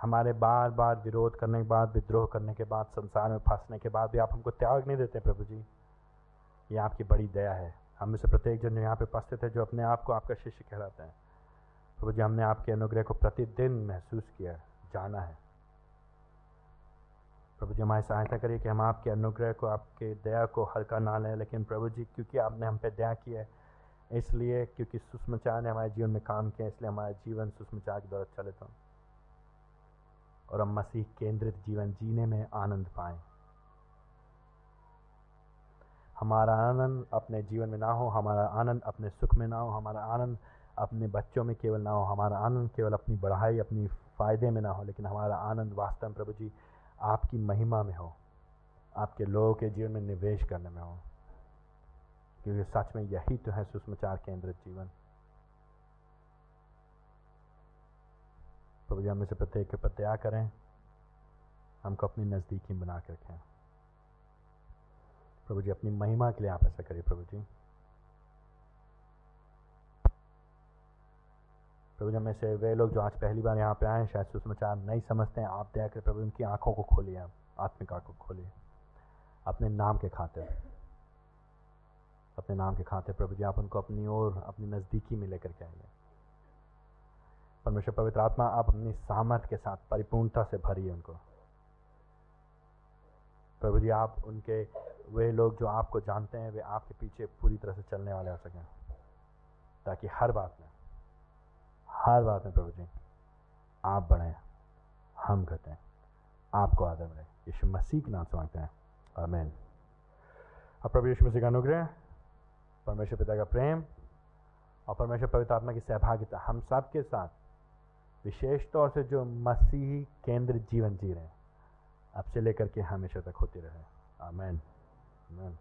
[SPEAKER 1] हमारे बार बार विरोध करने के बाद, विद्रोह करने के बाद, संसार में फंसने के बाद भी आप हमको त्याग नहीं देते प्रभु जी। ये आपकी बड़ी दया है। हम में से प्रत्येक जन जो यहाँ पे उपस्थित है, जो अपने आप को आपका शिष्य कहलाते हैं। प्रभु जी, हमने आपके अनुग्रह को प्रतिदिन महसूस किया है, जाना है। प्रभु जी, हमारी सहायता करिए कि हम आपके अनुग्रह को, आपके दया को हल्का ना लें, लेकिन प्रभु जी, क्योंकि आपने हम पे दया किया है, इसलिए क्योंकि सुषमाचार ने हमारे जीवन में काम किया, इसलिए हमारा जीवन सुषमाचार के द्वारा चलित हो। और हम मसीह केंद्रित जीवन जीने में आनंद पाएँ। हमारा आनंद अपने जीवन में ना हो, हमारा आनंद अपने सुख में ना हो, हमारा आनंद अपने बच्चों में केवल ना हो, हमारा आनंद केवल अपनी बढ़ाई, अपनी फ़ायदे में ना हो, लेकिन हमारा आनंद वास्तव में प्रभु जी आपकी महिमा में हो, आपके लोगों के जीवन में निवेश करने में हो। क्योंकि सच में यही तो है सुषमाचार केंद्रित जीवन। प्रभु जी, हमें से प्रत्येक के पर दया करें। हमको अपनी नज़दीकी बना के रखें। प्रभु जी अपनी महिमा के लिए आप ऐसा करिए प्रभु जी प्रभु जी में से वे लोग जो आज पहली बार यहाँ पे आए हैं, शायद सुषमाचार नहीं समझते हैं। आप दया कर प्रभु, उनकी आँखों को खोलिए आत्मिक आँखों को खोलिए। अपने नाम के खातिर। अपने नाम के खातिर प्रभु जी आप उनको अपनी ओर, अपनी नज़दीकी में लेकर के आइए। परमेश्वर, पवित्र आत्मा, आप अपनी सामर्थ्य के साथ, परिपूर्णता से भरिए उनको। प्रभु जी आप उनके वे लोग जो आपको जानते हैं, वे आपके पीछे पूरी तरह से चलने वाले हो सकें। ताकि हर बात में, हर बात में प्रभु जी, आप बढ़ें, हम घटें, आपको आदर मिले। यीशु मसीह के नाम से मांगते हैं। आमीन। अब प्रभु यीशु मसीह का अनुग्रह, परमेश्वर पिता का प्रेम, और परमेश्वर पवित्र आत्मा की सहभागिता हम सब के साथ, विशेष तौर से जो मसीही केंद्र जीवन जी रहे हैं, अब से लेकर के हमेशा तक होती रहे। आमेन। आमेन